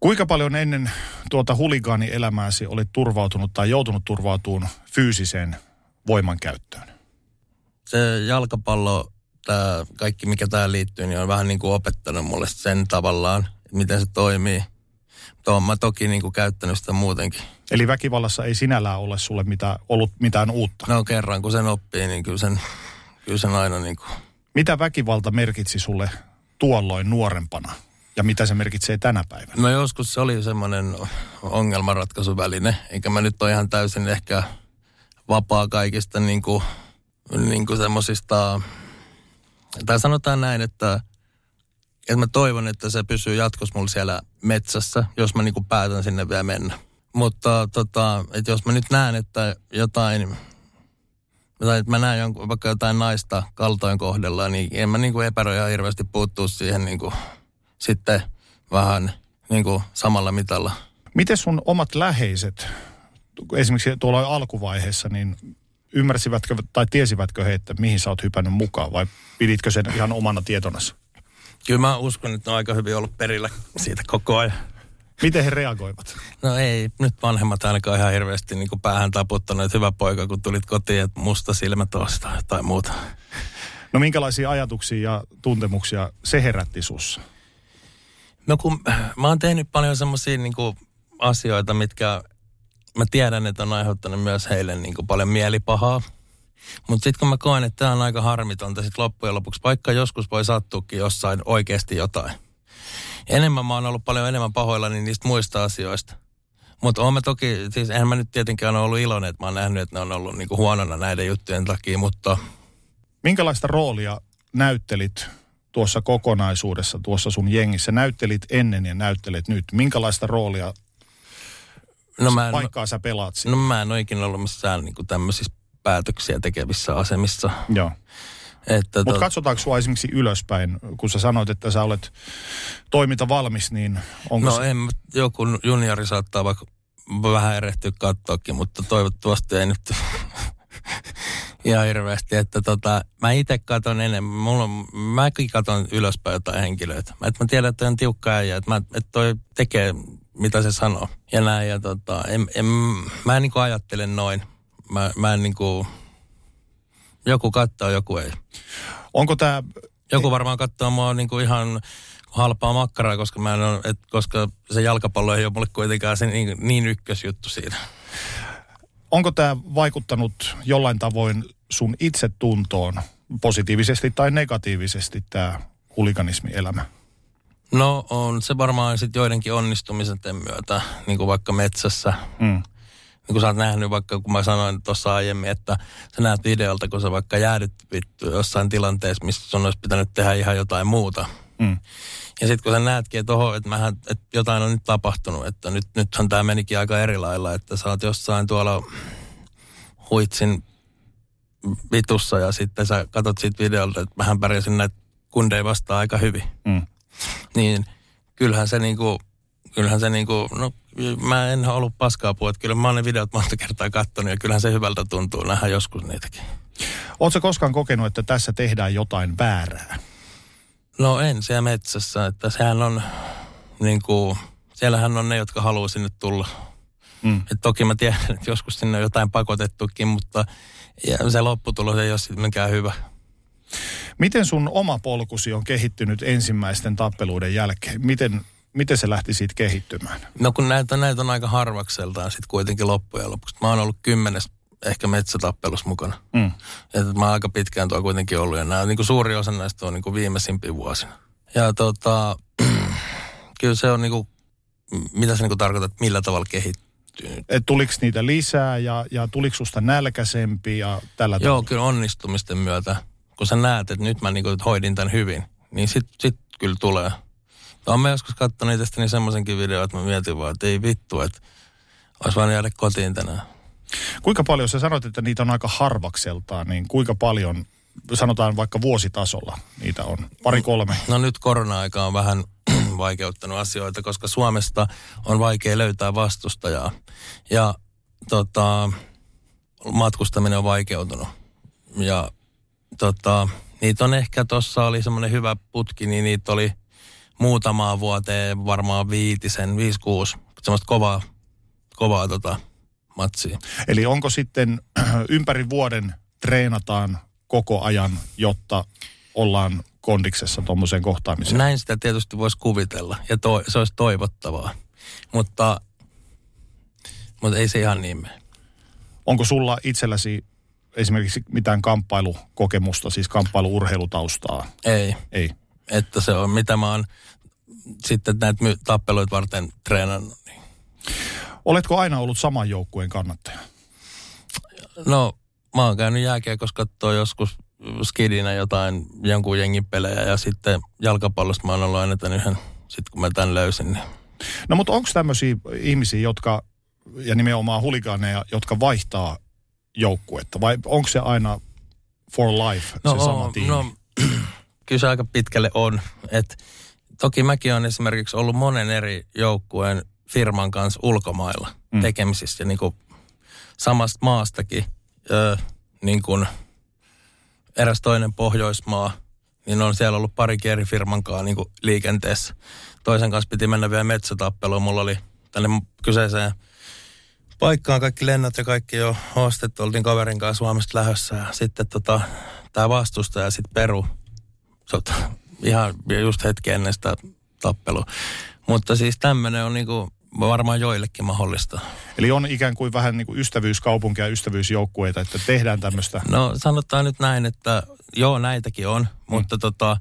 Kuinka paljon ennen tuota huligaanielämääsi olit turvautunut tai joutunut turvautumaan fyysiseen voimankäyttöön? Se jalkapallo, tää, kaikki mikä tähän liittyy, niin on vähän niin kuin opettanut mulle sen tavallaan, miten se toimii. Mutta olen mä toki niin kuin käyttänyt sitä muutenkin. Eli väkivallassa ei sinällään ole sulle mitään, ollut mitään uutta. No kerran kun sen oppii, niin kyllä sen, kyllä sen aina niin kuin... Mitä väkivalta merkitsi sulle tuolloin nuorempana? Ja mitä se merkitsee tänä päivänä? No joskus se oli semmoinen ongelmanratkaisuväline, eikä mä nyt ole ihan täysin ehkä vapaa kaikista niin kuin, niin kuin semmoisista, tai sanotaan näin, että, että mä toivon, että se pysyy jatkossa mulla siellä metsässä, jos mä niin kuin päätän sinne vielä mennä. Mutta tota, että jos mä nyt näen, että jotain, tai että mä näen jonkun, vaikka jotain naista kaltoin kohdella, niin en mä niin kuin epäröi ihan hirveästi puuttua siihen niin kuin, sitten vähän niin kuin samalla mitalla. Miten sun omat läheiset, esimerkiksi tuolla alkuvaiheessa, niin ymmärsivätkö tai tiesivätkö he, että mihin sä oot hypännyt mukaan vai piditkö sen ihan omana tietonassa? Kyllä mä uskon, että ne on aika hyvin ollut perillä siitä koko ajan. Miten he reagoivat? No ei, nyt vanhemmat ainakaan ihan hirveästi niin päähän taputtanut, että hyvä poika, kun tulit kotiin, että musta silmä tuosta tai muuta. No minkälaisia ajatuksia ja tuntemuksia se herätti sussa? No kun mä oon tehnyt paljon semmoisia niin asioita, mitkä mä tiedän, että on aiheuttanut myös heille niin kuin paljon mielipahaa. Mutta sitten kun mä koen, että tämä on aika harmitonta sit loppujen lopuksi, vaikka joskus voi sattuukin jossain oikeasti jotain. Enemmän mä oon ollut paljon enemmän pahoillani niistä muista asioista. Mutta oon mä toki, siis eihän mä nyt tietenkään ole ollut iloinen, että mä oon nähnyt, että ne on ollut niinku huonona näiden juttujen takia, mutta... Minkälaista roolia näyttelit tuossa kokonaisuudessa, tuossa sun jengissä? Näyttelit ennen ja näyttelet nyt. Minkälaista roolia No mä en, paikkaa sä pelaat siinä? no mä en ole ikinä ollut missään niinku tämmöisissä päätöksiä tekevissä asemissa. Joo. Mutta tot- katsotaanko sua esimerkiksi ylöspäin, kun sä sanoit, että sä olet toiminta valmis, niin onko No se... en, joku juniori saattaa vaikka vähän erehtyä kattoakin, mutta toivottavasti ei nyt ihan hirveästi. Että tota, mä itse katon enemmän, mulla on, mäkin katon ylöspäin jotain henkilöitä. Mä, että mä tiedän, että on tiukka äijä, että, mä, että toi tekee mitä se sanoo. Ja näin, ja tota, en, en, mä en niinku ajattele noin. Mä, mä en niinku, joku katsoo, joku ei. Onko tämä, Joku varmaan katsoo mua niinku ihan halpaa makkaraa, koska, mä en ole, et, koska se jalkapallo ei ole mulle kuitenkaan se niin, niin ykkösjuttu siinä. onko tämä vaikuttanut jollain tavoin sun itsetuntoon positiivisesti tai negatiivisesti tämä huliganismielämä? No on se varmaan sitten joidenkin onnistumisen myötä, niin kuin vaikka metsässä. Mm. Kuin sä oot nähnyt vaikka, kun mä sanoin tuossa aiemmin, että sä näet videolta, kun sä vaikka jäädyt vittu jossain tilanteessa, missä sun olisi pitänyt tehdä ihan jotain muuta. Mm. Ja sitten kun sä näetkin, että, oho, että, mähän, että jotain on nyt tapahtunut, että nyt, nythän tämä menikin aika eri lailla, että sä oot jossain tuolla huitsin vitussa ja sitten sä katot siitä videolta, että mähän pärjäsin näitä kundeja vastaan aika hyvin. Mm. Niin kyllähän se niinku, kyllähän se niinku, no mä en ole ollut paskaa puhua, kyllä mä oon ne videot monta kertaa katsonut ja kyllähän se hyvältä tuntuu nähdä joskus niitäkin. Oletko koskaan kokenut, että tässä tehdään jotain väärää? No en siellä metsässä, että sehän on niinku, siellähän on ne, jotka haluaa sinne tulla. Mm. Et toki mä tiedän, että joskus sinne on jotain pakotettukin, mutta ja se lopputulos ei ole sitten mikään hyvä. Miten sun oma polkusi on kehittynyt ensimmäisten tappeluiden jälkeen? Miten, miten se lähti siitä kehittymään? No kun näitä, näitä on aika harvakseltaan sitten kuitenkin loppujen lopuksi. Mä oon ollut kymmenes ehkä metsätappelussa mukana. Mm. Että mä oon aika pitkään tuo kuitenkin ollut ja nämä, niin kuin suuri osa näistä on niin kuin viimeisimpiä vuosina. Ja tota, kyllä se on niin kuin, mitä se niin kuin tarkoittaa, että millä tavalla kehittyy. Et tuliko niitä lisää ja, ja tuliko susta nälkäisempi ja tällä Joo, tavalla? kyllä onnistumisten myötä, kun sä näet, että nyt mä niin kuin hoidin tämän hyvin, niin sit, sit kyllä tulee. Olen mä joskus katsonut itsestäni semmoisenkin videon, että mä mietin vaan, että ei vittu, että olisi vaan jäädä kotiin tänään. Kuinka paljon, sä sanoit, että niitä on aika harvakseltaan, niin kuinka paljon, sanotaan vaikka vuositasolla niitä on? Pari kolme. No nyt korona-aika on vähän, vaikeuttanut asioita, koska Suomesta on vaikea löytää vastustajaa. Ja tota, matkustaminen on vaikeutunut. Ja tota, niitä on ehkä, tuossa oli semmoinen hyvä putki, niin niitä oli muutamaa vuoteen, varmaan viitisen, viisi, kuusi, semmoista kovaa, kovaa tota, matsia. Eli onko sitten ympäri vuoden treenataan koko ajan, jotta ollaan kondiksessa tuommoiseen kohtaamiseen? Näin sitä tietysti voisi kuvitella ja to, se olisi toivottavaa, mutta, mutta ei se ihan niin mene. Onko sulla itselläsi esimerkiksi mitään kamppailukokemusta, siis kamppailuurheilutaustaa? Ei. Ei. Että se on, mitä mä oon sitten näitä my- tappeluita varten treenannut. Niin. Oletko aina ollut saman joukkueen kannattaja? No, mä oon käynyt jääkiekossa katsoa joskus skidinä jotain jonkun jengin pelejä ja sitten jalkapallosta mä oon ollut aina tämän yhden, sitten kun mä tämän löysin. Niin. No mutta onko tämmöisiä ihmisiä, jotka, ja nimenomaan huligaaneja, jotka vaihtaa joukkuetta? Vai onko se aina for life se sama on- tiimi? no, kyllä se aika pitkälle on. Et, toki mäkin olen esimerkiksi ollut monen eri joukkueen firman kanssa ulkomailla Mm. tekemisissä. Niin kuin samasta maastakin, ö, niin kuin eräs toinen Pohjoismaa, niin on siellä ollut pari eri firman kanssa niin kuin liikenteessä. Toisen kanssa piti mennä vielä metsätappeluun. Mulla oli tänne kyseiseen paikkaan kaikki lennot ja kaikki jo ostettu. Oltiin kaverin kanssa Suomesta lähdössä ja sitten tota, tämä vastustaja sitten peru. Tota, ihan just hetki ennen sitä tappelua. Mutta siis tämmöinen on niinku varmaan joillekin mahdollista. Eli on ikään kuin vähän niin kuin ystävyyskaupunkia ja ystävyysjoukkueita, että tehdään tämmöistä. No sanotaan nyt näin, että joo näitäkin on, mutta tota,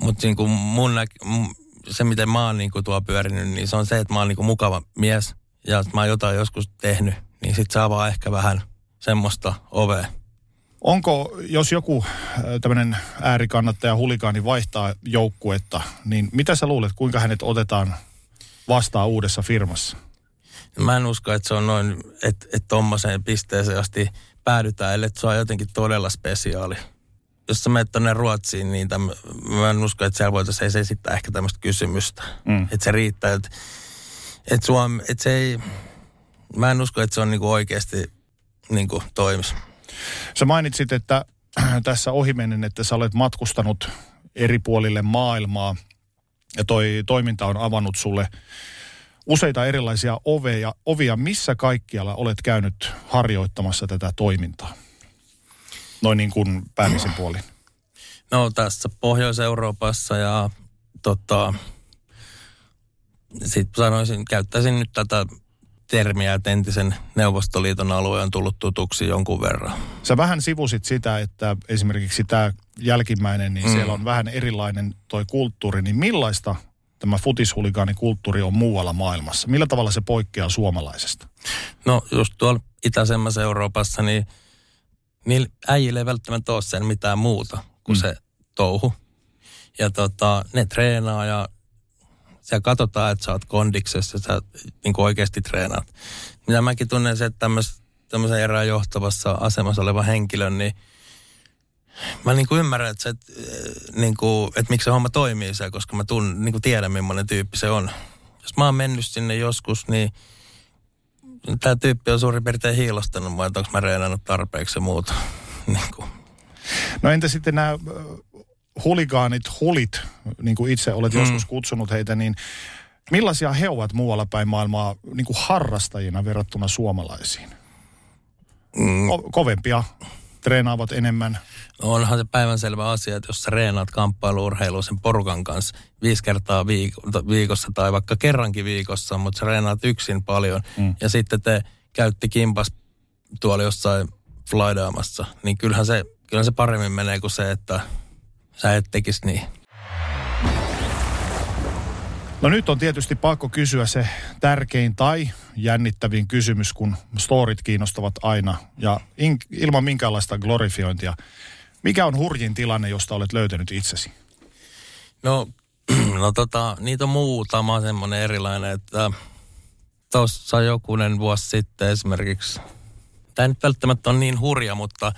mutta niin kuin mun näk, m- se miten mä oon niin kuin tuo pyörinyt, niin se on se, että mä oon niin kuin mukava mies ja että mä oon jotain joskus tehnyt, niin sit saa vaan ehkä vähän semmoista ovea. Onko, jos joku tämmöinen äärikannattaja huligaani vaihtaa joukkuetta, niin mitä sä luulet, kuinka hänet otetaan vastaan uudessa firmassa? Mä en usko, että se on noin, että, että tommoseen pisteeseen asti päädytään, ellei se on jotenkin todella spesiaali. Jos sä menet tonne Ruotsiin, niin täm, mä en usko, että siellä voitaisiin esittää ehkä tämmöistä kysymystä. Mm. Että se riittää, että, että, Suom, että se ei, mä en usko, että se on niinku oikeasti niinku toimis. Sä mainitsit, että tässä ohimennen, että sä olet matkustanut eri puolille maailmaa ja toi toiminta on avannut sulle useita erilaisia oveja, ovia. Missä kaikkialla olet käynyt harjoittamassa tätä toimintaa? Noin niin kuin päällisin puolin. No tässä Pohjois-Euroopassa ja tota, sitten sanoisin, käyttäisin nyt tätä termiä, että entisen Neuvostoliiton alue on tullut tutuksi jonkun verran. Sä vähän sivusit sitä, että esimerkiksi tämä jälkimmäinen, niin mm. siellä on vähän erilainen toi kulttuuri. Niin millaista tämä futishuligaanikulttuuri on muualla maailmassa? Millä tavalla se poikkeaa suomalaisesta? No just tuolla itäisemmässä Euroopassa, niin niillä äijillä ei välttämättä ole sen mitään muuta kuin Mm. se touhu. Ja tota, ne treenaa ja siellä katsotaan, että sä oot kondiksessa sä niin oikeasti treenaat. Mitä mäkin tunnen se, että tämmöis, tämmöisen erään johtavassa asemassa oleva henkilö, niin mä niin kuin ymmärrän, että, se, että, niin kuin, että miksi se homma toimii siellä, koska mä tun, niin kuin tiedän, millainen tyyppi se on. Jos mä oon mennyt sinne joskus, niin tämä tyyppi on suurin piirtein hiilostanut mua, että onko mä reenannut tarpeeksi ja muuta. niin kuin. No entä sitten nämä huligaanit, hulit, niin kuin itse olet mm. joskus kutsunut heitä, niin millaisia he ovat muualla päin maailmaa niin kuin harrastajina verrattuna suomalaisiin? Mm. Ko- kovempia, treenaavat enemmän. Onhan se päivänselvä asia, että jos sä reenaat kamppailuurheilua sen porukan kanssa viisi kertaa viik- viikossa tai vaikka kerrankin viikossa, mutta sä reenaat yksin paljon mm. ja sitten te käytti kimpas tuolla jossain flydaamassa, niin kyllähän se, kyllähän se paremmin menee kuin se, että sä et tekisi niin. No nyt on tietysti pakko kysyä se tärkein tai jännittävin kysymys, kun storit kiinnostavat aina ja in, ilman minkäänlaista glorifiointia. Mikä on hurjin tilanne, josta olet löytänyt itsesi? No, no tota, niitä on muutama semmoinen erilainen, että tuossa jokunen vuosi sitten esimerkiksi, tämä nyt välttämättä on niin hurja, mutta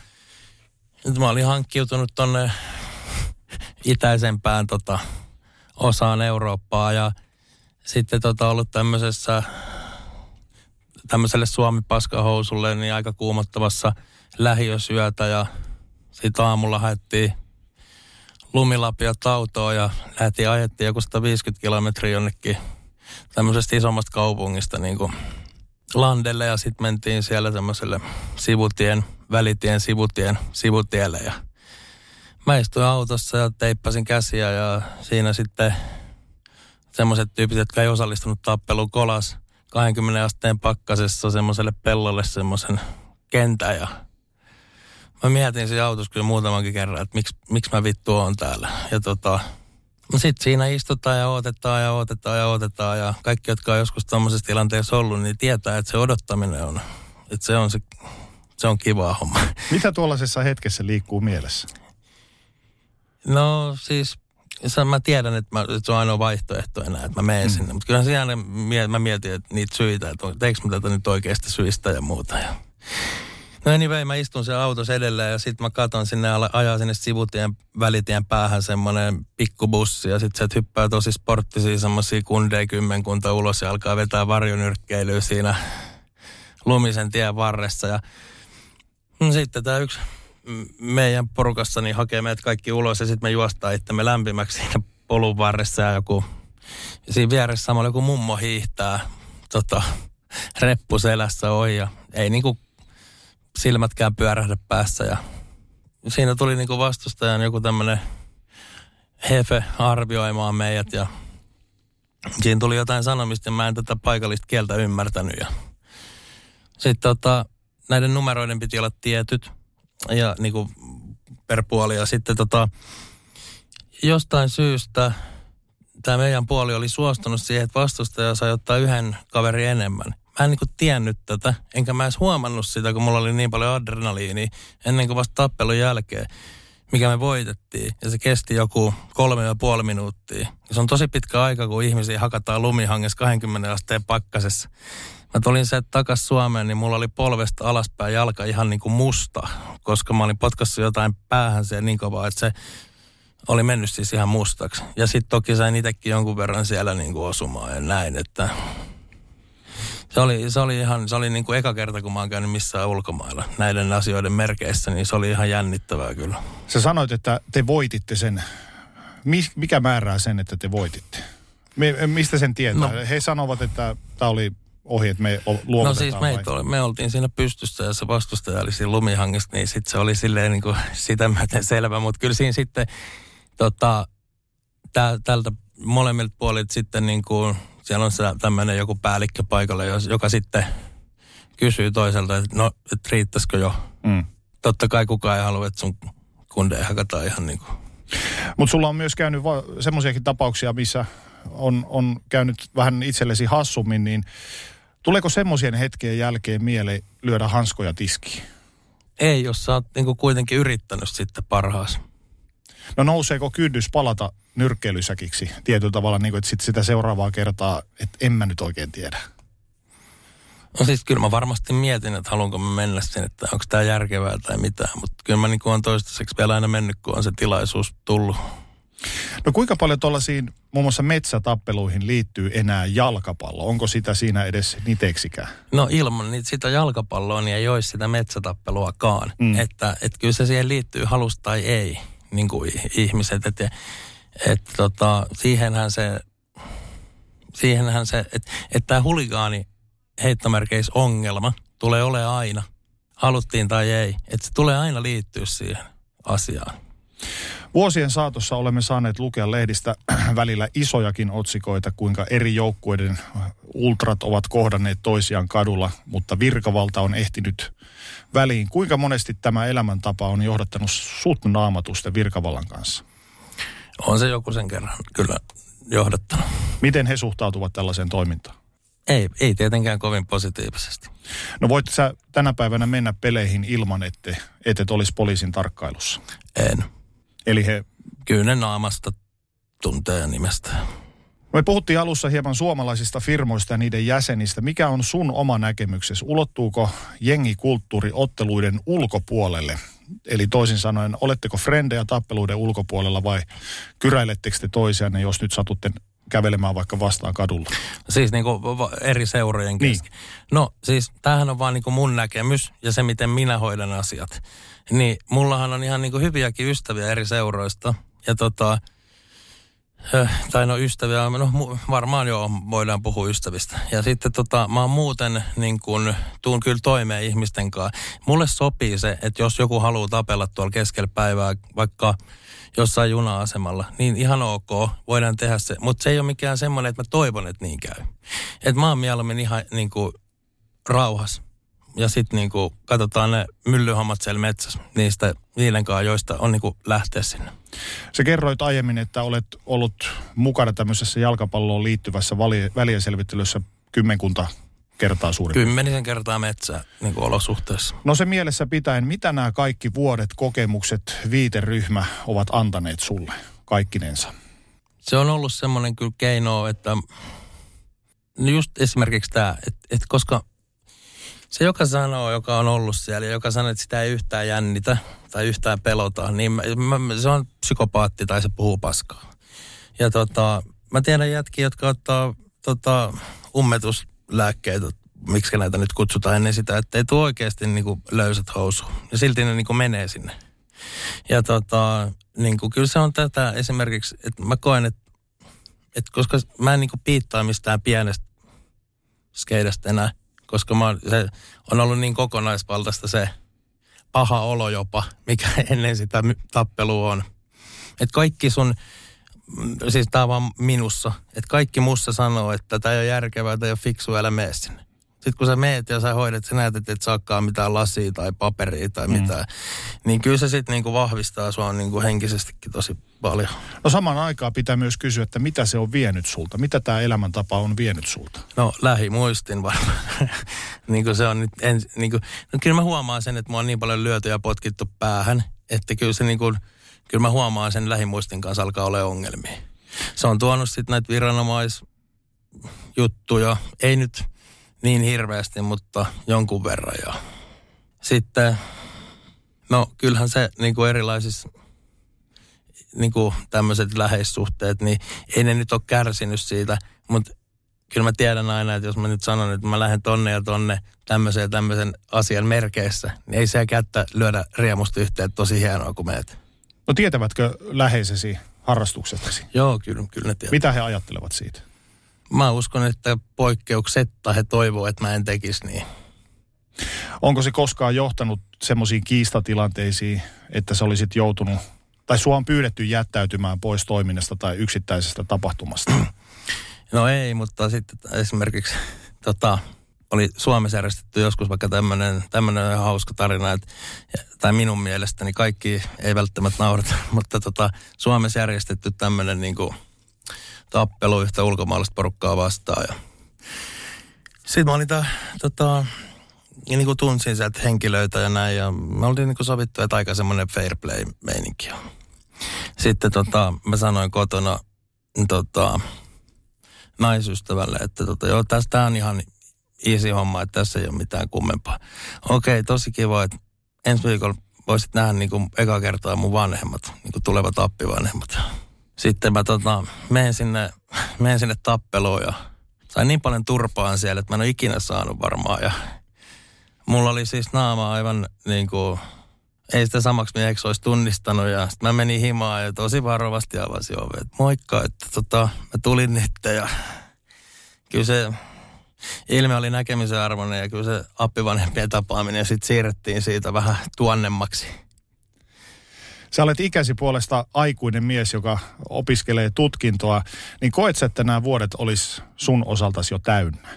nyt mä olin hankkiutunut tonne itäisempään tota, osaan Eurooppaa. Ja sitten tota ollut tämmöisessä, tämmöiselle Suomi-paskahousulle niin aika kuumottavassa lähiösyötä. Ja sitten aamulla haettiin lumilapia tautoa ja lähtiin ajettiin joku 150 kilometriä jonnekin tämmöisestä isommasta kaupungista niin kuin Landelle. Ja sitten mentiin siellä semmoiselle sivutien, välitien sivutien, sivutielle ja mä istuin autossa ja teippasin käsiä ja siinä sitten semmoiset tyypit, jotka ei osallistunut tappeluun kolas 20 asteen pakkasessa semmoiselle pellolle semmoisen kentän ja mä mietin siinä autossa kyllä muutamankin kerran, että miksi, miksi mä vittu on täällä. Ja tota, no sit siinä istutaan ja odotetaan ja odotetaan ja odotetaan ja kaikki, jotka on joskus tämmöisessä tilanteessa ollut, niin tietää, että se odottaminen on, että se on se, se on kiva homma. Mitä tuollaisessa hetkessä liikkuu mielessä? No siis se, mä tiedän, että, mä, että se on ainoa vaihtoehto enää, että mä menen mm. sinne. Mutta kyllä siinä mä mietin, että niitä syitä, että teekö mä tätä nyt oikeasta syistä ja muuta. Ja No anyway, mä istun siellä autossa edelleen ja sitten mä katon sinne, ajaa sinne sivutien välitien päähän semmoinen pikkubussi ja sitten se hyppää tosi sporttisia semmoisia kundeja kymmenkunta ulos ja alkaa vetää varjonyrkkeilyä siinä lumisen tien varressa ja no sitten tämä yksi meidän porukassa niin hakee meidät kaikki ulos ja sitten me juostaan itsemme lämpimäksi siinä polun varressa ja joku, ja siinä vieressä samalla joku mummo hiihtää tota, reppu selässä ohi ja ei niinku silmätkään pyörähdä päässä ja siinä tuli niinku vastustajan joku tämmöinen hefe arvioimaan meidät ja siinä tuli jotain sanomista ja mä en tätä paikallista kieltä ymmärtänyt ja sitten tota, näiden numeroiden piti olla tietyt ja niinku per puoli ja sitten tota, jostain syystä tämä meidän puoli oli suostunut siihen, että vastustaja sai ottaa yhden kaveri enemmän mä en niin kuin tiennyt tätä, enkä mä edes huomannut sitä, kun mulla oli niin paljon adrenaliinia ennen kuin vasta tappelun jälkeen, mikä me voitettiin. Ja se kesti joku kolme ja puoli minuuttia. Ja se on tosi pitkä aika, kun ihmisiä hakataan lumihangessa 20 asteen pakkasessa. Mä tulin se takas Suomeen, niin mulla oli polvesta alaspäin jalka ihan niin kuin musta, koska mä olin potkassut jotain päähän se niin kovaa, että se oli mennyt siis ihan mustaksi. Ja sitten toki sain itsekin jonkun verran siellä niin kuin osumaan ja näin, että se oli, se oli ihan, se oli niin kuin eka kerta, kun mä oon käynyt missään ulkomailla näiden asioiden merkeissä, niin se oli ihan jännittävää kyllä. Sä sanoit, että te voititte sen. Mikä määrää sen, että te voititte? mistä sen tietää? No, He sanovat, että tämä oli ohi, että me luovutetaan No siis me, oli, me oltiin siinä pystyssä ja se vastustaja oli siinä lumihangista, niin sitten se oli silleen niin kuin sitä myöten selvä. Mutta kyllä siinä sitten tota, tää, tältä molemmilta puolilta sitten niin kuin siellä on tämmöinen joku päällikkö paikalle, joka sitten kysyy toiselta, että no, että riittäisikö jo. Mm. Totta kai kukaan ei halua, että sun kundeja hakataan ihan niin kuin. Mutta sulla on myös käynyt va- semmoisiakin tapauksia, missä on, on käynyt vähän itsellesi hassummin, niin tuleeko semmoisien hetkien jälkeen mieleen lyödä hanskoja tiskiin? Ei, jos sä oot niin kuitenkin yrittänyt sitten parhaas. No nouseeko kynnys palata nyrkkeilysäkiksi tietyllä tavalla, niin kuin, että sit sitä seuraavaa kertaa, että en mä nyt oikein tiedä? No siis kyllä mä varmasti mietin, että haluanko mä mennä sinne, että onko tämä järkevää tai mitään. Mutta kyllä mä niin kuin on toistaiseksi vielä aina mennyt, kun on se tilaisuus tullut. No kuinka paljon tuollaisiin muun muassa metsätappeluihin liittyy enää jalkapallo? Onko sitä siinä edes niteksikään? No ilman niitä sitä jalkapalloa niin ei olisi sitä metsätappeluakaan. Mm. Että, että kyllä se siihen liittyy halusta tai ei, niin kuin ihmiset. Että että tota, siihenhän se, siihenhän se, että et tämä huligaani heittomerkeis ongelma tulee ole aina, haluttiin tai ei, että se tulee aina liittyä siihen asiaan. Vuosien saatossa olemme saaneet lukea lehdistä välillä isojakin otsikoita, kuinka eri joukkueiden ultrat ovat kohdanneet toisiaan kadulla, mutta virkavalta on ehtinyt väliin. Kuinka monesti tämä elämäntapa on johdattanut sut naamatusten virkavallan kanssa? On se joku sen kerran kyllä johdattanut. Miten he suhtautuvat tällaiseen toimintaan? Ei, ei tietenkään kovin positiivisesti. No voit sä tänä päivänä mennä peleihin ilman, että et, et olisi poliisin tarkkailussa? En. Eli he... Ne naamasta tuntee nimestä. Me puhuttiin alussa hieman suomalaisista firmoista ja niiden jäsenistä. Mikä on sun oma näkemyksesi? Ulottuuko jengikulttuuri otteluiden ulkopuolelle? Eli toisin sanoen, oletteko frendejä tappeluiden ulkopuolella vai kyräilettekö te toisianne, jos nyt satutte kävelemään vaikka vastaan kadulla? Siis niin kuin eri seurojen Niin. kesken. No siis tämähän on vaan niin kuin mun näkemys ja se, miten minä hoidan asiat. Niin mullahan on ihan niin kuin hyviäkin ystäviä eri seuroista. Ja tota, äh, tai no ystäviä, no varmaan joo, voidaan puhua ystävistä. Ja sitten tota, mä oon muuten niin kuin, tuun kyllä toimeen ihmisten kanssa. Mulle sopii se, että jos joku haluaa tapella tuolla keskellä päivää, vaikka jossain juna-asemalla, niin ihan ok, voidaan tehdä se. Mutta se ei ole mikään semmoinen, että mä toivon, että niin käy. Että mä oon mieluummin ihan niin kuin rauhas. Ja sitten niin kuin katsotaan ne myllyhommat siellä metsässä niistä niiden kanssa, joista on niin kuin lähteä sinne. Sä kerroit aiemmin, että olet ollut mukana tämmöisessä jalkapalloon liittyvässä vali- välienselvittelyssä kymmenkunta kertaa suurin. Kymmenisen kertaa metsää niin kuin olosuhteessa. No se mielessä pitäen, mitä nämä kaikki vuodet, kokemukset, viiteryhmä ovat antaneet sulle kaikkinensa? Se on ollut semmoinen kyllä keino, että no just esimerkiksi tämä, että, että koska se, joka sanoo, joka on ollut siellä ja joka sanoo, että sitä ei yhtään jännitä tai yhtään pelota, niin mä, mä, se on psykopaatti tai se puhuu paskaa. Ja tota, mä tiedän jätkiä, jotka ottaa tota, ummetuslääkkeitä, miksi näitä nyt kutsutaan ennen sitä, että ei tule oikeasti niin kuin löysät housu. Ja silti ne niin kuin menee sinne. Ja tota, niin kuin, kyllä se on tätä esimerkiksi, että mä koen, että, että koska mä en niin kuin piittaa mistään pienestä skeidestä enää, koska mä, se on ollut niin kokonaisvaltaista se paha olo jopa, mikä ennen sitä tappelua on. Että kaikki sun, siis tää on vaan minussa, että kaikki mussa sanoo, että tämä ei ole järkevää, tämä ei ole fiksua, älä mene sinne. Sitten kun sä meet ja sä hoidat, sä näet, että et saakaan mitään lasia tai paperia tai mitään, niin kyllä se sitten niinku vahvistaa sua niinku henkisestikin tosi paljon. No samaan aikaan pitää myös kysyä, että mitä se on vienyt sulta? Mitä tämä elämäntapa on vienyt sulta? No lähimuistin varmaan. niin kuin se on nyt, en, niin kuin, no kyllä mä huomaan sen, että mua on niin paljon lyöty ja potkittu päähän, että kyllä se niin kuin, kyllä mä huomaan sen lähimuistin kanssa alkaa olla ongelmia. Se on tuonut sitten näitä viranomaisjuttuja, ei nyt niin hirveästi, mutta jonkun verran ja sitten, no kyllähän se niin kuin erilaisissa niin kuin tämmöiset läheissuhteet, niin ei ne nyt ole kärsinyt siitä, mutta kyllä mä tiedän aina, että jos mä nyt sanon, että mä lähden tonne ja tonne tämmöisen ja tämmöisen asian merkeissä, niin ei se kättä lyödä riemusta yhteen, tosi hienoa kun meet. No tietävätkö läheisesi harrastuksestasi? Joo, kyllä, kyllä ne tietää. Mitä he ajattelevat siitä? Mä uskon, että poikkeuksetta he toivoo, että mä en tekisi niin. Onko se koskaan johtanut semmoisiin kiistatilanteisiin, että sä olisit joutunut, tai sua on pyydetty jättäytymään pois toiminnasta tai yksittäisestä tapahtumasta? No ei, mutta sitten esimerkiksi tota, oli Suomessa järjestetty joskus vaikka tämmöinen tämmöinen hauska tarina, että, tai minun mielestäni kaikki ei välttämättä naurata, mutta tota, Suomessa järjestetty tämmöinen niin kuin, tappelu yhtä ulkomaalaista porukkaa vastaan. Ja sitten mä olin tää, tota, ja niin kuin tunsin sieltä henkilöitä ja näin, ja me oltiin niin kuin sovittu, että aika semmoinen fair play meininki on. Sitten tota, mä sanoin kotona tota, naisystävälle, että tota, joo, tästä on ihan easy homma, että tässä ei ole mitään kummempaa. Okei, tosi kiva, että ensi viikolla voisit nähdä niin kuin eka kertaa mun vanhemmat, niin kuin tulevat appivanhemmat. Sitten mä tota, menen sinne, menen sinne tappeluun ja sain niin paljon turpaan siellä, että mä en ole ikinä saanut varmaan. Ja mulla oli siis naama aivan niin kuin, ei sitä samaksi mieheksi olisi tunnistanut ja sitten mä menin himaan ja tosi varovasti avasin ovet. Moikka, että tota, mä tulin nyt ja kyllä se ilme oli näkemisen arvoinen ja kyllä se appivanhempien tapaaminen sitten siirrettiin siitä vähän tuonnemmaksi. Sä olet ikäsi puolesta aikuinen mies, joka opiskelee tutkintoa, niin koet sä, että nämä vuodet olisi sun osaltasi jo täynnä?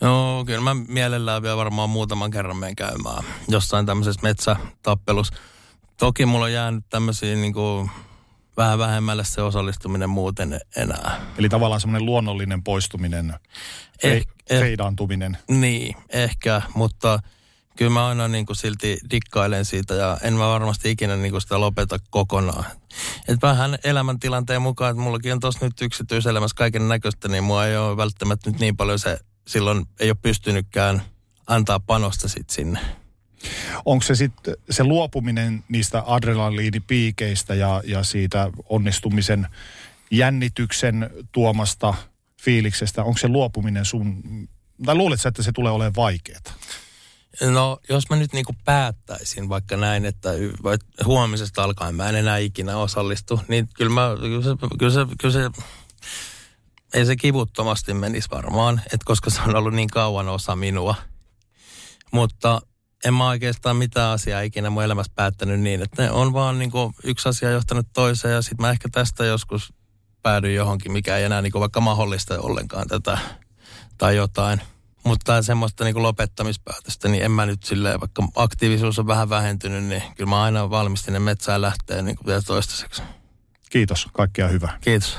Joo, kyllä mä mielellään vielä varmaan muutaman kerran menen käymään jossain tämmöisessä metsätappelussa. Toki mulla on jäänyt tämmöisiä niin kuin vähän vähemmälle se osallistuminen muuten enää. Eli tavallaan semmoinen luonnollinen poistuminen, Eh, eh, eh. feidaantuminen. Niin, ehkä, mutta kyllä mä aina niin kuin silti dikkailen siitä ja en mä varmasti ikinä niin kuin sitä lopeta kokonaan. Et vähän elämäntilanteen mukaan, että mullakin on tossa nyt yksityiselämässä kaiken näköistä, niin mua ei ole välttämättä nyt niin paljon se silloin ei ole pystynytkään antaa panosta sit sinne. Onko se sitten se luopuminen niistä adrenaliinipiikeistä ja, ja siitä onnistumisen jännityksen tuomasta fiiliksestä, onko se luopuminen sun, tai luuletko että se tulee olemaan vaikeaa? No, jos mä nyt niinku päättäisin vaikka näin, että huomisesta alkaen mä en enää ikinä osallistu, niin kyllä, mä, kyllä, se, kyllä, se, kyllä se, ei se kivuttomasti menisi varmaan, että koska se on ollut niin kauan osa minua. Mutta en mä oikeastaan mitään asiaa ikinä mun elämässä päättänyt niin, että ne on vaan niinku yksi asia johtanut toiseen ja sitten mä ehkä tästä joskus päädyin johonkin, mikä ei enää niinku vaikka mahdollista ollenkaan tätä tai jotain. Mutta semmoista niinku lopettamispäätöstä, niin en mä nyt silleen, vaikka aktiivisuus on vähän vähentynyt, niin kyllä mä aina valmis sinne metsään lähteä niin kuin vielä toistaiseksi. Kiitos, kaikkea hyvää. Kiitos.